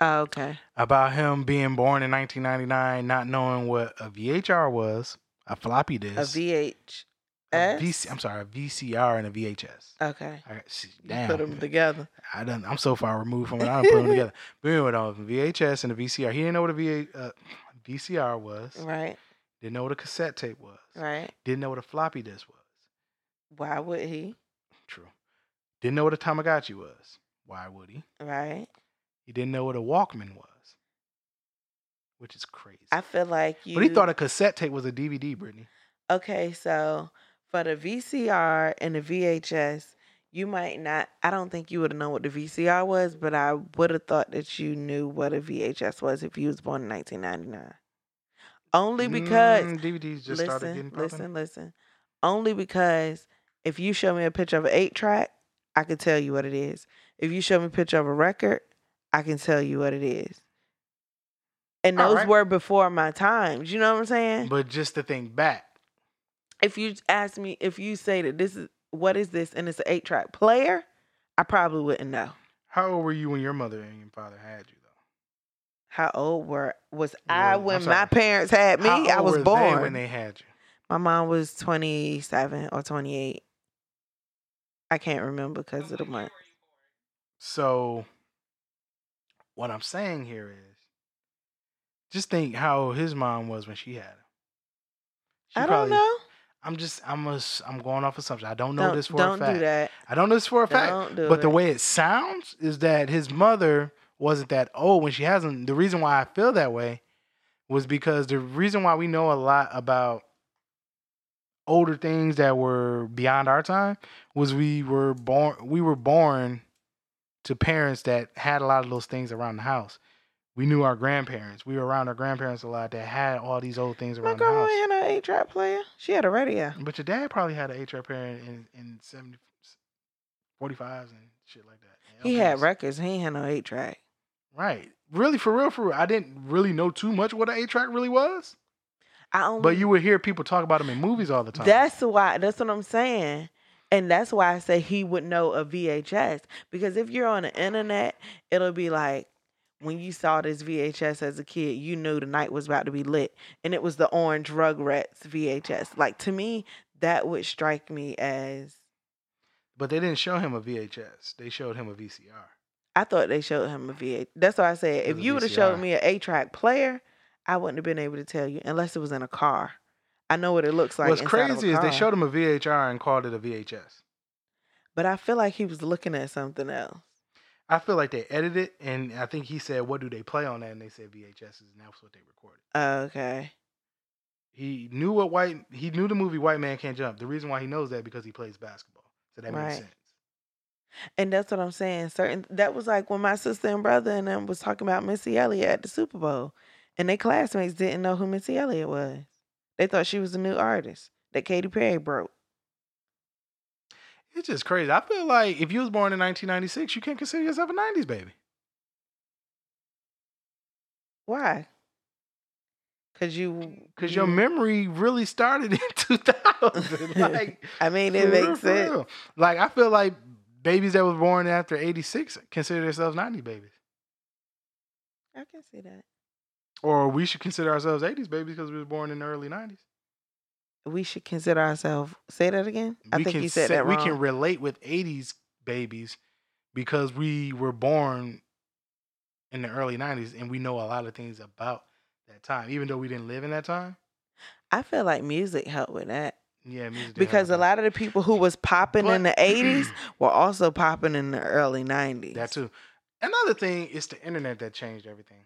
Oh, okay. about him being born in 1999, not knowing what a VHR was, a floppy A disk, VH. a? VC, I'm sorry, a VCR and a VHS. Okay. I see, You put them together. I done. I'm so far removed from it. I don't put them together. But anyway, though, VHS and a VCR. He didn't know what a VA, uh, VCR was. Right. Didn't know what a cassette tape was. Right. Didn't know what a floppy disk was. Why would he? True. Didn't know what a Tamagotchi was. Why would he? Right. He didn't know what a Walkman was, which is crazy. I feel like you. but he thought a cassette tape was a DVD, Brittany. Okay, so for the VCR and the VHS, you might not. I don't think you would have known what the VCR was, but I would have thought that you knew what a VHS was if you was born in 1999. Only because Mm, DVDs just started getting listen, popular. listen, listen. Only because if you show me a picture of an eight track, I can tell you what it is. If you show me a picture of a record, I can tell you what it is. And those right. were before my times. You know what I'm saying? But just to think back, if you ask me if you say that this is what is this and it's an eight track player, I probably wouldn't know. how old were you when your mother and your father had you, though? How old were was I Well, I'm when my parents had me? How I was were they born. when they had you. My mom was twenty seven or twenty eight. I can't remember because of the month. So, what I'm saying here is, just think how his mom was when she had him. She I don't know. I'm just, I'm, a, I'm going off assumption. I don't know Don't, this for don't a fact. do that. I don't know this for a fact. Don't do But the way it sounds is that his mother wasn't that old when she has him. The reason why I feel that way was because the reason why we know a lot about older things that were beyond our time was we were born we were born to parents that had a lot of those things around the house. We knew our grandparents. We were around our grandparents a lot that had all these old things my around the grandma house. ain't had no eight track player. She had a radio. But your dad probably had an HR parent in, in 70, 45s and shit like that. He had records. He ain't had no eight track. Right. Really, for real, for real. I didn't really know too much what an eight track really was, I only but you would hear people talk about them in movies all the time. That's why. That's what I'm saying, and that's why I say he would know a VHS because if you're on the internet, it'll be like when you saw this VHS as a kid, you knew the night was about to be lit, and it was the orange Rugrats VHS. Like to me, that would strike me as but they didn't show him a VHS. They showed him a VCR. I thought they showed him a VHS. That's why I said if you would have showed me an eight track player, I wouldn't have been able to tell you unless it was in a car. I know what it looks like. What's a crazy is they showed him a VHR and called it a VHS. but I feel like he was looking at something else. I feel like they edited it, and I think he said, "What do they play on that?" And they said VHSs, and that's what they recorded. Oh, okay. He knew what white. He knew the movie White Man Can't Jump. The reason why he knows that because he plays basketball, so that Right. makes sense. And that's what I'm saying. Certain that was like when my sister and brother and them was talking about Missy Elliott at the Super Bowl, and their classmates didn't know who Missy Elliott was. They thought she was a new artist that Katy Perry broke. It's just crazy. I feel like if you was born in 1996, you can't consider yourself a 90s baby. Why? Cause you, Because your memory really started in 2000. like, I mean, it makes sense. real. Like, I feel like babies that was born after 86 consider themselves 90 babies. I can see that. Or we should consider ourselves 80s babies because we was born in the early 90s. We should consider ourselves. Say that again. I we think you said say- that wrong. We can relate with 80s babies because we were born in the early '90s, and we know a lot of things about that time, even though we didn't live in that time. I feel like music helped with that Yeah, music did because a lot of the people who was popping in the 80s were also popping in the early 90s. that too. Another thing is the internet that changed everything.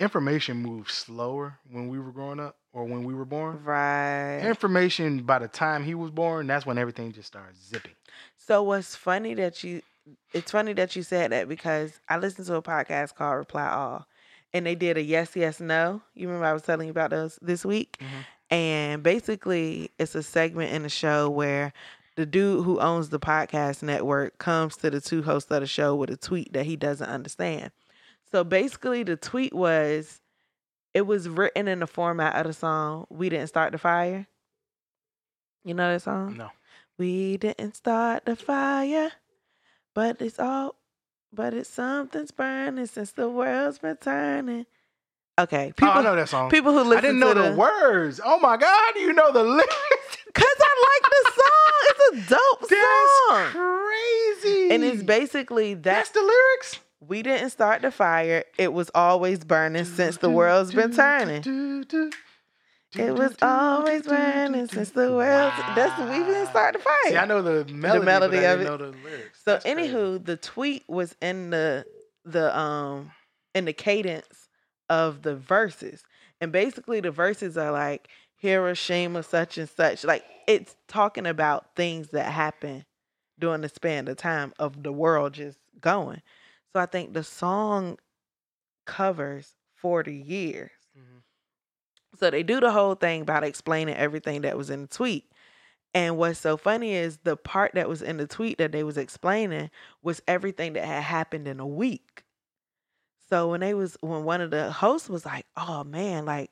Information moved slower when we were growing up or when we were born. Right. Information by the time he was born, that's when everything just started zipping. So what's funny that you it's funny that you said that because I listened to a podcast called Reply All and they did a yes, yes, no. You remember I was telling you about those this week? Mhm. And basically it's a segment in the show where the dude who owns the podcast network comes to the two hosts of the show with a tweet that he doesn't understand. So basically the tweet was it was written in the format of the song We Didn't Start the Fire. You know that song? No. We didn't start the fire, but it's all, but it's something's burning since the world's been turning. Okay, People, oh, I know that song. people who listen I didn't know to the, words. Oh my God, you know the lyrics? Cause I like the song. It's a dope That's song, crazy. and it's basically that That's the lyrics. We didn't start the fire. It was always burning since the world's been turning. It was always burning since the world. That's we didn't start the fire. See, I know the melody, melody but I of it. know the lyrics. So That's crazy. anywho, the tweet was in the the um in the cadence of the verses. And basically the verses are like Hiroshima such and such. Like it's talking about things that happen during the span of time of the world just going. So I think the song covers 40 years. Mhm. So they do the whole thing about explaining everything that was in the tweet. And what's so funny is the part that was in the tweet that they was explaining was everything that had happened in a week. So when they was when one of the hosts was like, "Oh man, like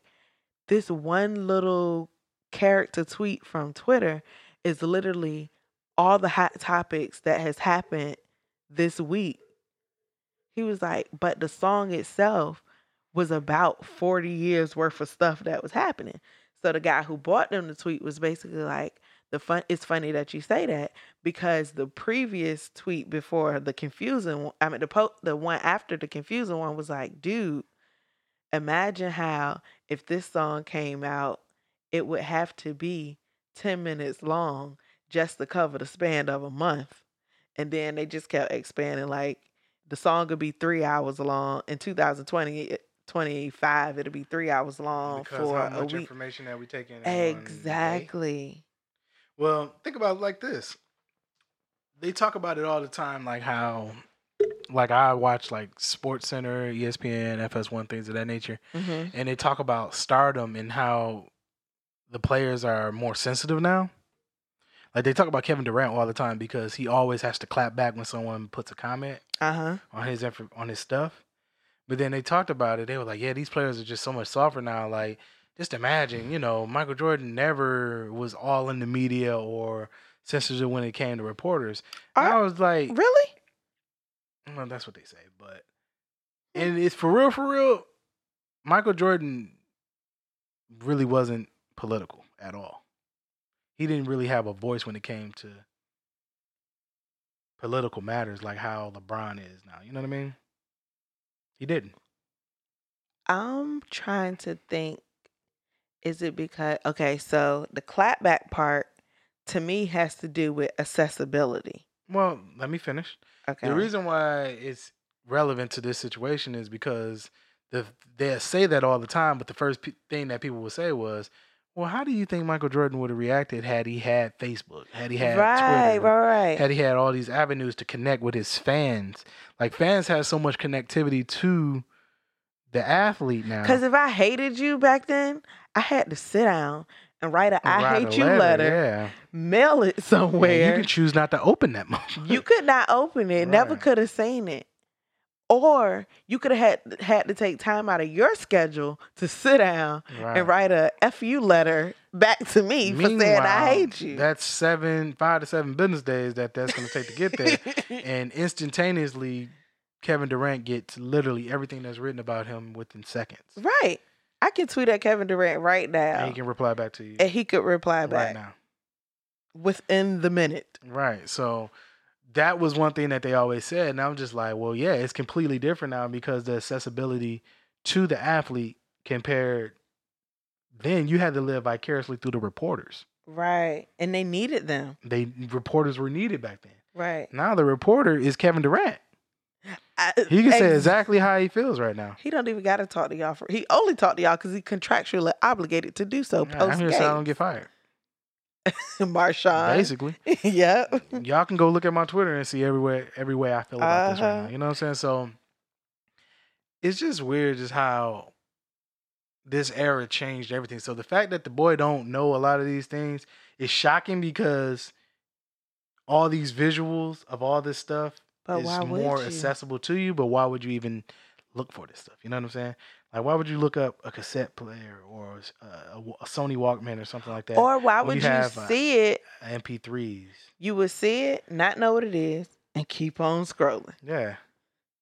this one little character tweet from Twitter is literally all the hot topics that has happened this week." He was like, "But the song itself was about 40 years worth of stuff that was happening." So the guy who bought them the tweet was basically like, the fun it's funny that you say that because the previous tweet before the confusing I mean the po- the one after the confusing one was like, dude, imagine how if this song came out, it would have to be 10 minutes long just to cover the span of a month. And then they just kept expanding like the song would be 3 hours long in 2020 25 it'll be 3 hours long because for how a week. information that we take in. Exactly. Well, think about it like this. They talk about it all the time, like how, like I watch like Sports Center, ESPN, FS1, things of that nature, hmm and they talk about stardom and how the players are more sensitive now. Like they talk about Kevin Durant all the time because he always has to clap back when someone puts a comment Uh-huh. on his on his stuff. But then they talked about it. They were like, "Yeah, these players are just so much softer now." Like, just imagine, you know, Michael Jordan never was all in the media or sensitive when it came to reporters. I was like, Really? well, that's what they say, but and it's for real, for real. Michael Jordan really wasn't political at all. He didn't really have a voice when it came to political matters like how LeBron is now. You know what I mean? He didn't. I'm trying to think. Is it because okay, so the clapback part to me has to do with accessibility. Well, let me finish. Okay. The reason why it's relevant to this situation is because the they say that all the time, but the first pe- thing that people would say was, "Well, how do you think Michael Jordan would have reacted had he had Facebook, had he had right, Twitter, right, right. had he had all these avenues to connect with his fans? Like fans have so much connectivity to the athlete now. Because if I hated you back then, I had to sit down and write a and I write hate a you letter, Yeah. mail it Yeah, somewhere. you can choose not to open that you could not open it, never could have seen it. Or you could have had had to take time out of your schedule to sit down Right. and write a fu letter back to me for saying I hate you. That's seven, five to seven business days that that's going to take to get there. and instantaneously, Kevin Durant gets literally everything that's written about him within seconds. right. I can tweet at Kevin Durant right now, And he can reply back to you and he could reply back. right now. within the minute. Right. So that was one thing that they always said, and I'm just like, well, yeah, it's completely different now because the accessibility to the athlete compared. Then you had to live vicariously through the reporters. Right. And they needed them. They reporters were needed back then. Right. Now the reporter is Kevin Durant. I- He can say exactly how he feels right now. He don't even got to talk to y'all. For, he only talk to y'all because he contractually obligated to do so Yeah, I'm here so I don't get fired. Marshawn. Basically, yep. y'all can go look at my Twitter and see every way every way I feel about this right Uh-huh. now. You know what I'm saying? So it's just weird, just how this era changed everything. So the fact that the boy don't know a lot of these things is shocking because all these visuals of all this stuff But is more accessible to you. But why would you even look for this stuff? You know what I'm saying? Like, why would you look up a cassette player or a, a- a Sony Walkman or something like that? Or why would you you, have, uh, see it? MP3s. You would see it, not know what it is, and keep on scrolling. Yeah.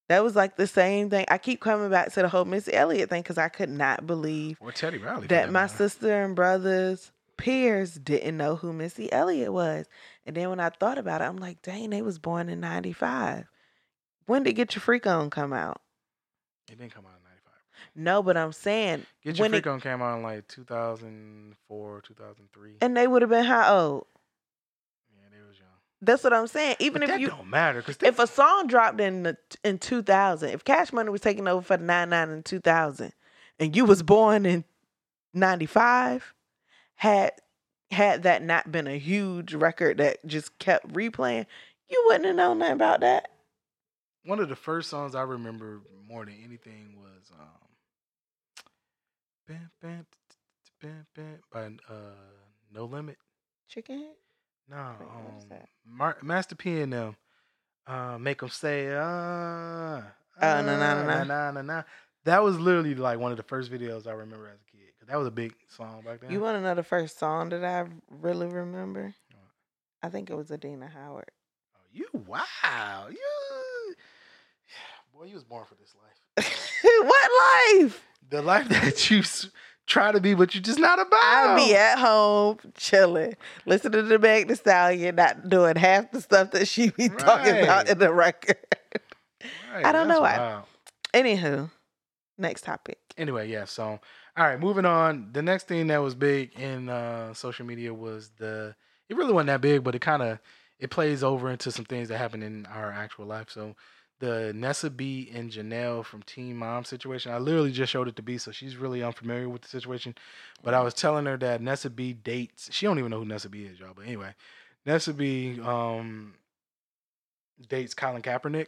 That was like the same thing. I keep coming back to the whole Missy Elliott thing because I could not believe Or Teddy Riley. that my matter. sister and brothers peers didn't know who Missy Elliott was. And then when I thought about it, I'm like, dang, they was born in 95. When did Get Your Freak On come out? It didn't come out in 95. No, but I'm saying Get Your when Freak it, On came out in like 2004, 2003. and they would have been how old? yeah, they was young. That's what I'm saying. Even but if that you don't matter because if a song dropped in the, in 2000, if Cash Money was taking over for the 99 in 2000, and you was born in 95, had had that not been a huge record that just kept replaying, you wouldn't have known nothing about that. one of the first songs I remember more than anything was um, by uh, No Limit. Chicken head? No, Wait, what was um. Mar- Master P and them. Uh, make them say, ah, Oh, ah, na, na, na, na. na, na, na. That was literally like one of the first videos I remember as a kid. 'cause that was a big song back then. You want to know the first song that I really remember? I think it was Adina Howard. oh, you, wow. You, boy, you was born for this life. what life? The life that you try to be, but you're just not about. I'll be at home chilling, listening to the Meg Thee Stallion, not doing half the stuff that she be talking about in the record. Right, I don't know why. wild. Anywho, next topic. anyway, yeah. So, all right, moving on. The next thing that was big in uh, social media was the. It really wasn't that big, but it kind of it plays over into some things that happen in our actual life. So, the Nessa B and Janelle from Teen Mom situation. I literally just showed it to B, so she's really unfamiliar with the situation. But I was telling her that Nessa B dates. She don't even know who Nessa B is, y'all. But anyway, Nessa B um dates Colin Kaepernick,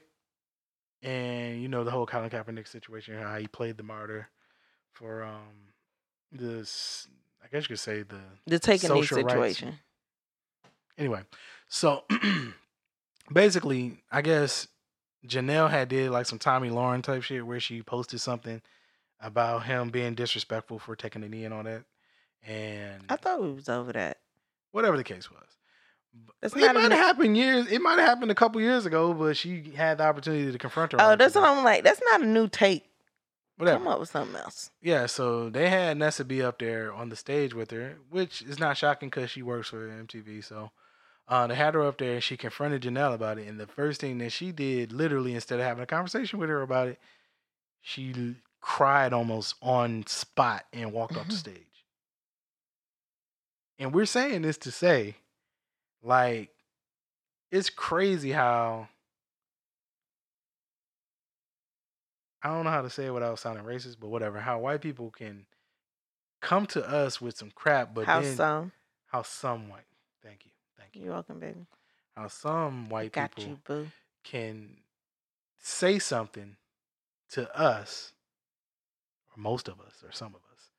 and you know the whole Colin Kaepernick situation, how he played the martyr for um this. I guess you could say the The taking knee Social rights. situation. anyway. So basically, I guess Janelle had did like some Tomi Lahren type shit where she posted something about him being disrespectful for taking the knee and all that, and I thought we was over that. whatever the case was. That's it not might have happened years. It might have happened a couple years ago, but she had the opportunity to confront her. Oh, that's what I'm like. That's not a new take. Whatever. Come up with something else. Yeah, so they had Nessa be up there on the stage with her, which is not shocking because she works for MTV. So uh, they had her up there and she confronted Janelle about it. And the first thing that she did, literally, instead of having a conversation with her about it, she cried almost on spot and walked off the Mhm. stage. And we're saying this to say, like, it's crazy how I don't know how to say it without sounding racist, but whatever. How white people can come to us with some crap, but How then some? how some white, thank you, you, You're welcome, baby. how some white Got people you, can say something to us, or most of us, or some of us,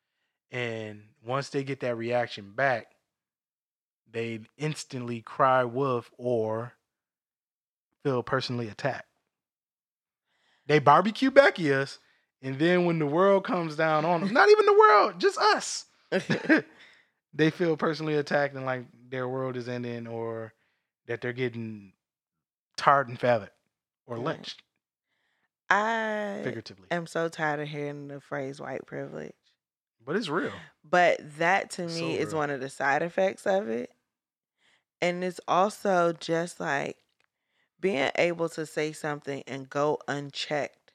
and once they get that reaction back, they instantly cry wolf or feel personally attacked. They barbecue Becky us, and then when the world comes down on them, not even the world, just us, they feel personally attacked and like their world is ending or that they're getting tarred and feathered or lynched, I figuratively. am so tired of hearing the phrase white privilege. But it's real. But that to So me is real. one of the side effects of it. And it's also just like being able to say something and go unchecked,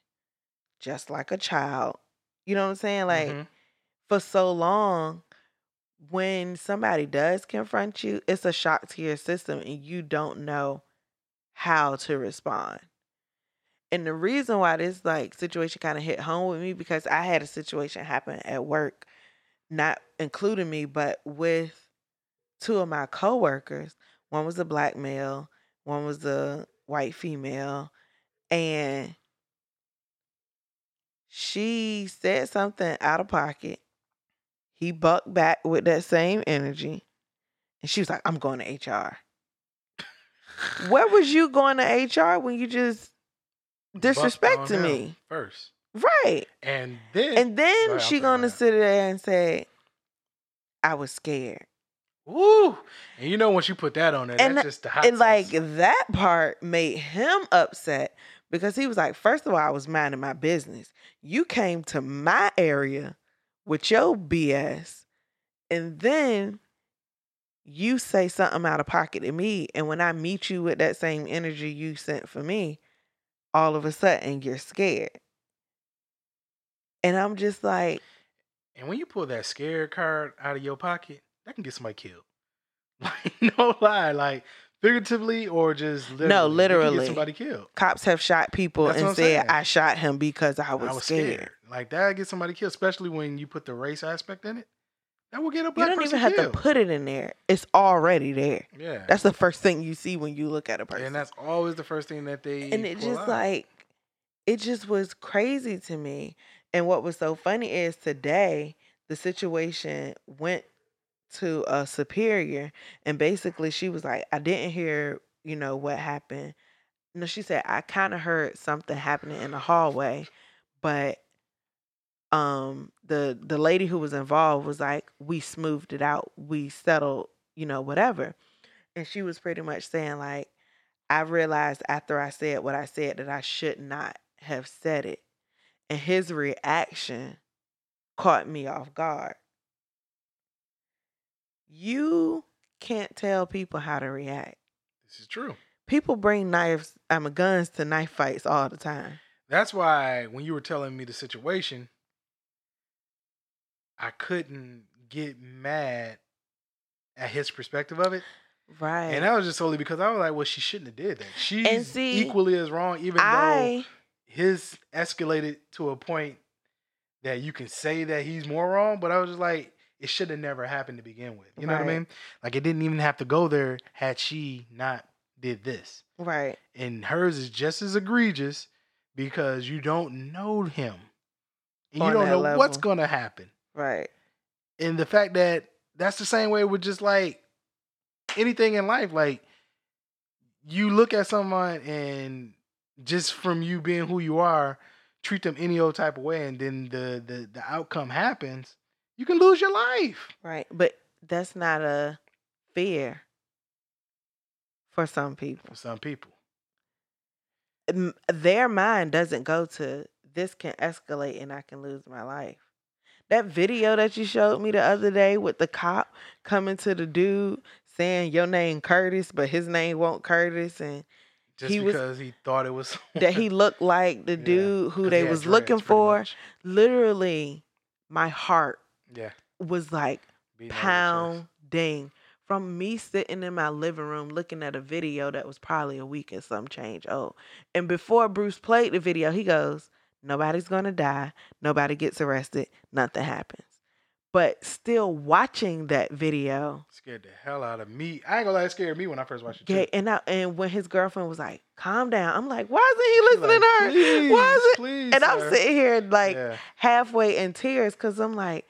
just like a child. You know what I'm saying? Like Mhm. for so long, when somebody does confront you, it's a shock to your system and you don't know how to respond. And the reason why this like situation kind of hit home with me because I had a situation happen at work, not including me, but with two of my coworkers. One was a black male, one was a white female, and she said something out of pocket. He bucked back with that same energy. And she was like, I'm going to HR. Where was you going to HR when you just disrespected me? first, Right. and then And then Go she gonna sit there and say, I was scared. woo, and you know when she put that on there, And that's just the hot and like that part made him upset because he was like, first of all, I was minding my business. You came to my area with your BS, and then you say something out of pocket to me. And when I meet you with that same energy you sent for me, all of a sudden you're scared. And I'm just like, And when you pull that scared card out of your pocket, that can get somebody killed. Like no lie, like figuratively or just literally. No, literally. somebody killed. cops have shot people That's and said. I shot him because I was, I was scared. scared. Like that gets somebody killed, especially when you put the race aspect in it. That will get a black You don't even have killed. to put it in there. It's already there. yeah, That's the first thing you see when you look at a person. and that's always the first thing that they. and it just out. like it just was crazy to me. And what was so funny is today the situation went to a superior and basically she was like, I didn't hear, you know, what happened. No, she said, I kind of heard something happening in the hallway, but um the the lady who was involved was like, We smoothed it out. We settled, you know, whatever. And she was pretty much saying like I realized after I said what I said that I should not have said it. And his reaction caught me off guard. You can't tell people how to react. this is true. People bring knives, I mean guns to knife fights all the time. That's why when you were telling me the situation, I couldn't get mad at his perspective of it. Right. And that was just solely because I was like, well, she shouldn't have did that. She's see, equally as wrong, even though his escalated to a point that you can say that he's more wrong. But I was just like, it should have never happened to begin with. You know what I mean? Like it didn't even have to go there had she not did this. right. And hers is just as egregious because you don't know him. And you don't know what's gonna happen. Right. And the fact that that's the same way with just like anything in life. Like you look at someone and just from you being who you are, treat them any old type of way, and then the the, the outcome happens, you can lose your life. Right. But that's not a fear for some people. For some people. their mind doesn't go to this can escalate and I can lose my life. That video that you showed me the other day with the cop coming to the dude saying your name Curtis, but his name won't Curtis, and Just He was- because he thought it was that he looked like the Yeah, dude who 'cause they was dreads, looking for. much. Literally, my heart Yeah. was like beating on his chest. pounding from me sitting in my living room looking at a video that was probably a week and some change old. And before Bruce played the video, he goes, Nobody's gonna die, nobody gets arrested, nothing happens. But still watching that video, Scared the hell out of me. I ain't gonna lie, it scared me when I first watched it. Too. yeah, and I, and when his girlfriend was like, "Calm down," I'm like, "Why isn't he listening like, to her? "Please, Why is it?" Please, And I'm sir." sitting here like Yeah. halfway in tears because I'm like,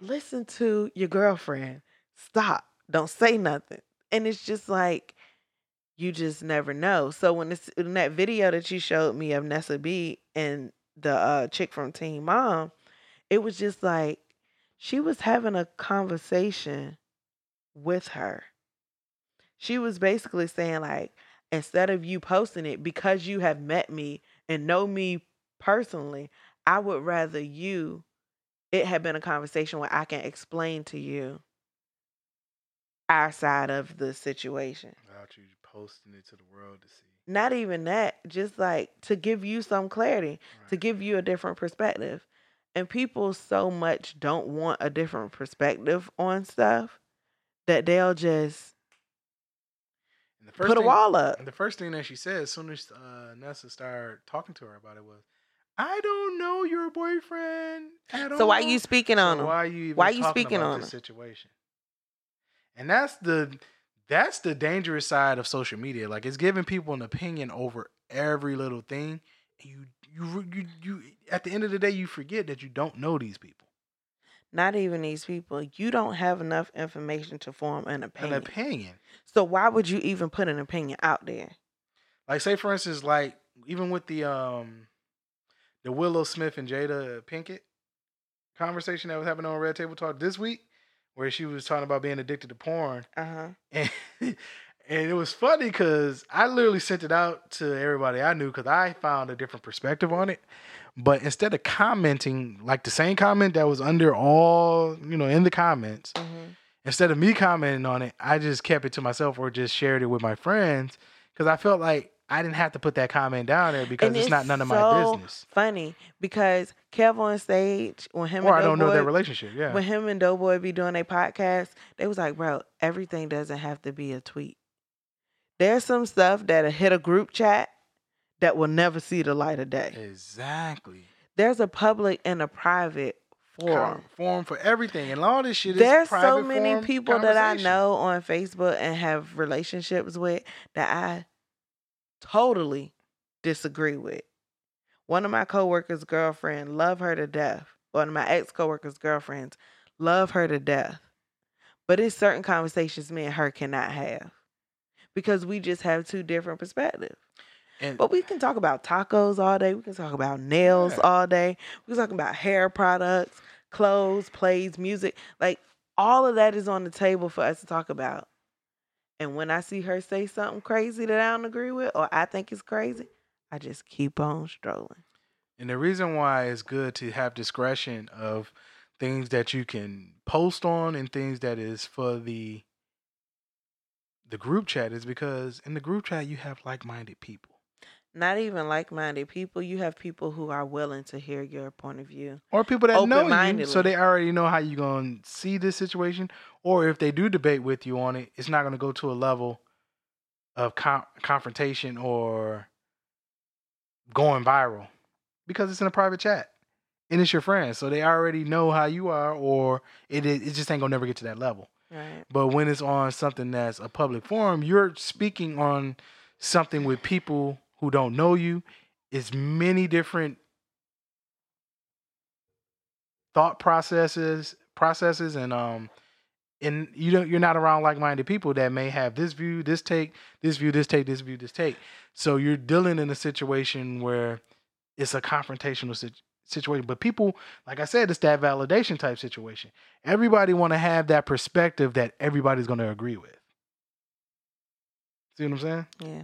listen to your girlfriend. Stop. Don't say nothing. And it's just like, you just never know. So when it's in that video that you showed me of Nessa B and the uh, chick from Teen Mom, it was just like she was having a conversation with her. She was basically saying like, instead of you posting it because you have met me and know me personally, I would rather you it had been a conversation where I can explain to you our side of the situation. Without you posting it to the world to see. Not even that, just like to give you some clarity, to give you a different perspective. And people so much don't want a different perspective on stuff that they'll just the put a wall up. And the first thing that she said as soon as uh, Nessa started talking to her about it was, "I don't know your boyfriend at all." So why are you speaking on So them? Why are you even Why you talking speaking about on this him? situation? And that's the that's the dangerous side of social media. Like it's giving people an opinion over every little thing. You you you you at the end of the day you forget that you don't know these people. Not even these people. You don't have enough information to form an opinion. An opinion. So why would you even put an opinion out there? Like say for instance, like even with the um the Willow Smith and Jada Pinkett conversation that was happening on Red Table Talk this week, where she was talking about being addicted to porn. Uh huh. and and it was funny because I literally sent it out to everybody I knew because I found a different perspective on it. But instead of commenting like the same comment that was under all you know in the comments, hmm instead of me commenting on it, I just kept it to myself or just shared it with my friends because I felt like I didn't have to put that comment down there because it's, it's not none of my business. Funny because Kev on stage when him Or and I don't know their relationship. Yeah, when him and Doughboy be doing a podcast, they was like, bro, everything doesn't have to be a tweet. There's some stuff that'll hit a group chat that will never see the light of day. exactly. There's a public and a private forum. Forum for everything and all this shit. is There's so many people that I know on Facebook and have relationships with that I totally disagree with. One of my coworkers' girlfriend love her to death. One of my ex coworkers' girlfriends love her to death. But it's certain conversations me and her cannot have because we just have two different perspectives. And But we can talk about tacos all day. We can talk about nails Yeah. all day. We can talk about hair products, clothes, plays, music. Like all of that is on the table for us to talk about. And when I see her say something crazy that I don't agree with or I think is crazy, I just keep on strolling. And the reason why it's good to have discretion of things that you can post on and things that is for the the group chat is because in the group chat you have like-minded people Not even like minded people. You have people who are willing to hear your point of view. or people that know you, so they already know how you're going to see this situation. Or if they do debate with you on it, it's not going to go to a level of con- confrontation or going viral because it's in a private chat and it's your friends, so they already know how you are, or it it it just ain't gonna never get to that level. Right. But when it's on something that's a public forum, you're speaking on something with people who don't know you. It's many different thought processes, processes, and um, and you don't you're not around like-minded people that may have this view, this take, this view, this take, this view, this take. So you're dealing in a situation where it's a confrontational sit- situation. But people, like I said, it's that validation type situation. Everybody want to have that perspective that everybody's going to agree with. See what I'm saying? Yeah.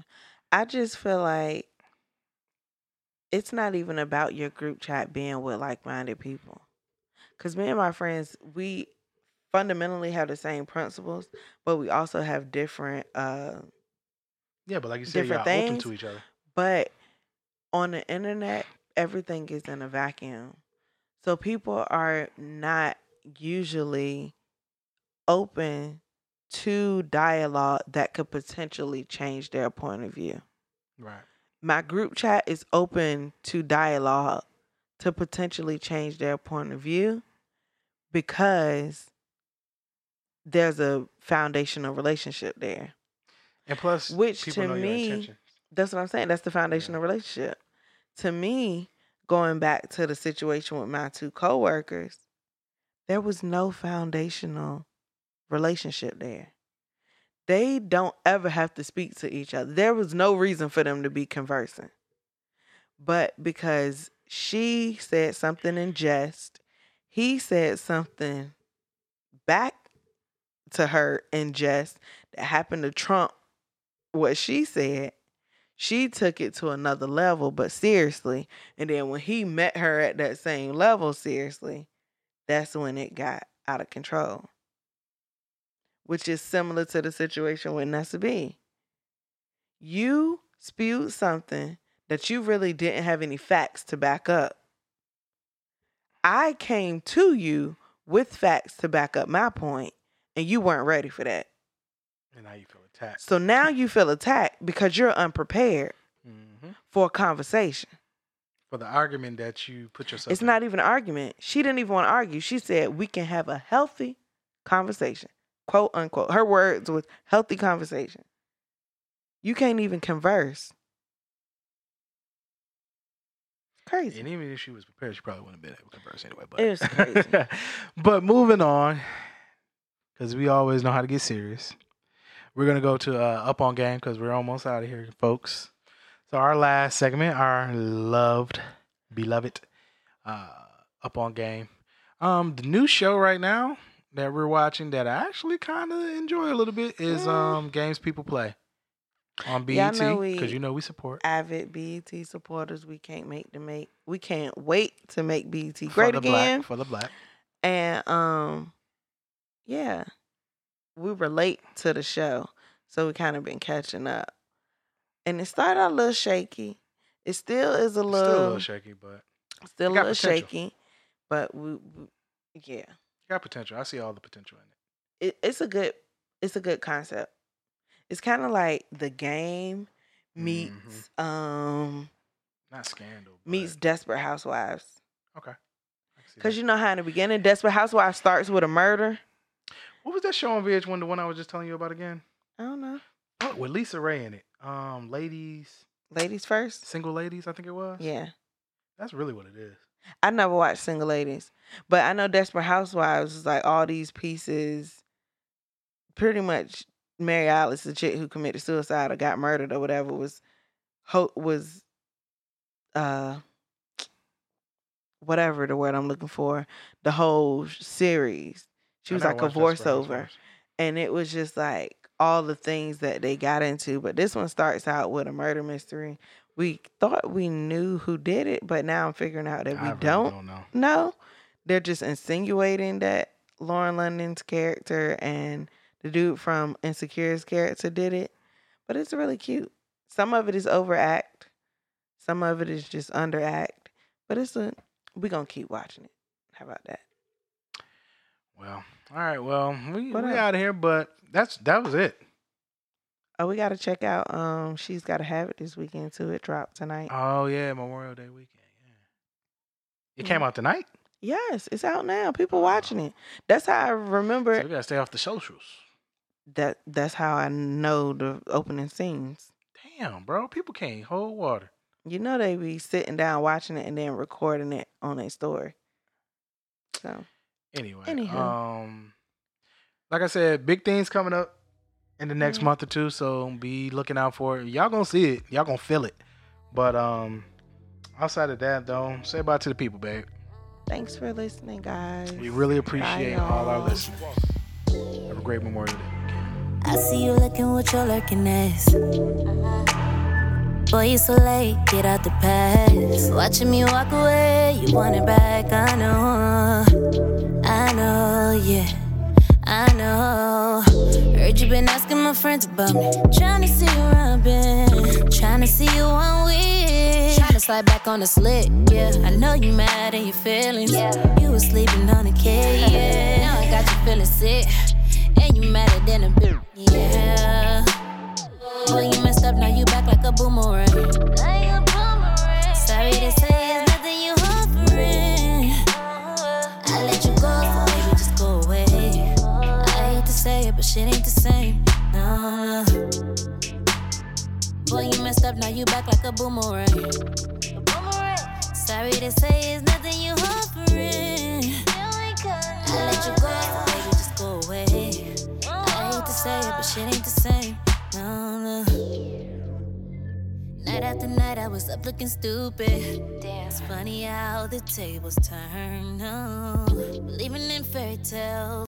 I just feel like it's not even about your group chat being with like minded people. Because me and my friends, we fundamentally have the same principles, but we also have different, uh, Yeah, but like you said, you're Different open things. to each other. but on the internet, everything is in a vacuum. So people are not usually open to dialogue that could potentially change their point of view. Right. my group chat is open to dialogue to potentially change their point of view because there's a foundational relationship there. And plus, Which to me-. That's what I'm saying. That's the foundational relationship. To me, going back to the situation with my two coworkers, there was no foundational relationship there. They don't ever have to speak to each other. There was no reason for them to be conversing. But because she said something in jest, he said something back to her in jest that happened to trump what she said she took it to another level, but seriously. And then when he met her at that same level, seriously, that's when it got out of control. Which is similar to the situation with Nessa B. You spewed something that you really didn't have any facts to back up. I came to you with facts to back up my point, and you weren't ready for that. And now you feel attacked. So now you feel attacked because you're unprepared hmm for a conversation. For the argument that you put yourself. It's in. not even an argument. She didn't even want to argue. She said we can have a healthy conversation. Quote unquote. Her words was healthy conversation. You can't even converse. Crazy. And even if she was prepared, she probably wouldn't have been able to converse anyway. But It was crazy. but moving on, because we always know how to get serious. We're gonna go to uh, up on game because we're almost out of here, folks. So our last segment, our loved, beloved, uh, up on game. Um, the new show right now that we're watching that I actually kind of enjoy a little bit is um games people play on BET because you know we support Avid BET supporters, we can't make the make. We can't wait to make BET for great the again. black for the black. And um, yeah, we relate to the show, so we kind of been catching up. And it started out a little shaky. It still is a Still a little, little shaky, but still a little potential. shaky. But we, we, yeah, got potential. I see all the potential in it. it, it's a good, it's a good concept. It's kind of like the game meets um Not scandal. But, meets Desperate Housewives. okay. I can see Cause you know how in the beginning, Desperate Housewives starts with a murder. what was that show on VH1? The one I was just telling you about again? I don't know. Oh, with LisaRaye in it. Um, ladies, Ladies first. single ladies. I think it was. Yeah. that's really what it is. I never watched Single Ladies, but I know Desperate Housewives is like all these pieces. Pretty much, Mary Alice, the chick who committed suicide or got murdered or whatever, was ho- was uh whatever the word I'm looking for. The whole series, she was like a voiceover, and it was just like all the things that they got into. But this one starts out with a murder mystery. We thought we knew who did it, but now I'm figuring out that I we really don't don't know. no, they're just insinuating that Lauren London's character and the dude from Insecure's character did it. But it's really cute. Some of it is overact, some of it is just underact. But it's a we gonna keep watching it. How about that? Well, all right. Well, we What we up? out of here, but that's that was it. Oh, we gotta check out. Um, she's gotta have it this weekend too. It dropped tonight. Oh yeah, Memorial Day weekend. Yeah, it Yeah. came out tonight. Yes, it's out now. People watching it. That's how I remember. So we gotta stay off the socials. that. That's how I know the opening scenes. Damn, bro, people can't hold water. You know they be sitting down watching it and then recording it on their story. So Anyway, Anywho. um, like I said, big things coming up in the next Mhm. month or two, so be looking out for it. Y'all gonna see it, y'all gonna feel it. But um, outside of that, though, say bye to the people, babe. thanks for listening, guys. We really appreciate all our listeners. Have a great Memorial Day weekend. I see you looking with your lurking ass. Boy, you so late, get out the past. Watching me walk away, you want it back, I know. I know, yeah, I know. Heard you been asking my friends about me. Trying to see where I've been. Trying to see you on with. Trying to slide back on the slick, yeah. I know you mad and your feelings. You was sleeping on the K, yeah. Now I got you feeling sick. And you madder than a bitch, yeah. Boy, you messed up, now you back like a boomerang. Boy, you messed up, now you back like a boomerang. boomerang Sorry to say, it's nothing you offering. I let you go, so baby, just go away. I hate to say it, but shit ain't the same. No, no. Night after night, I was up looking stupid. Damn. It's funny how the tables turn. No. Believing in fairy tales.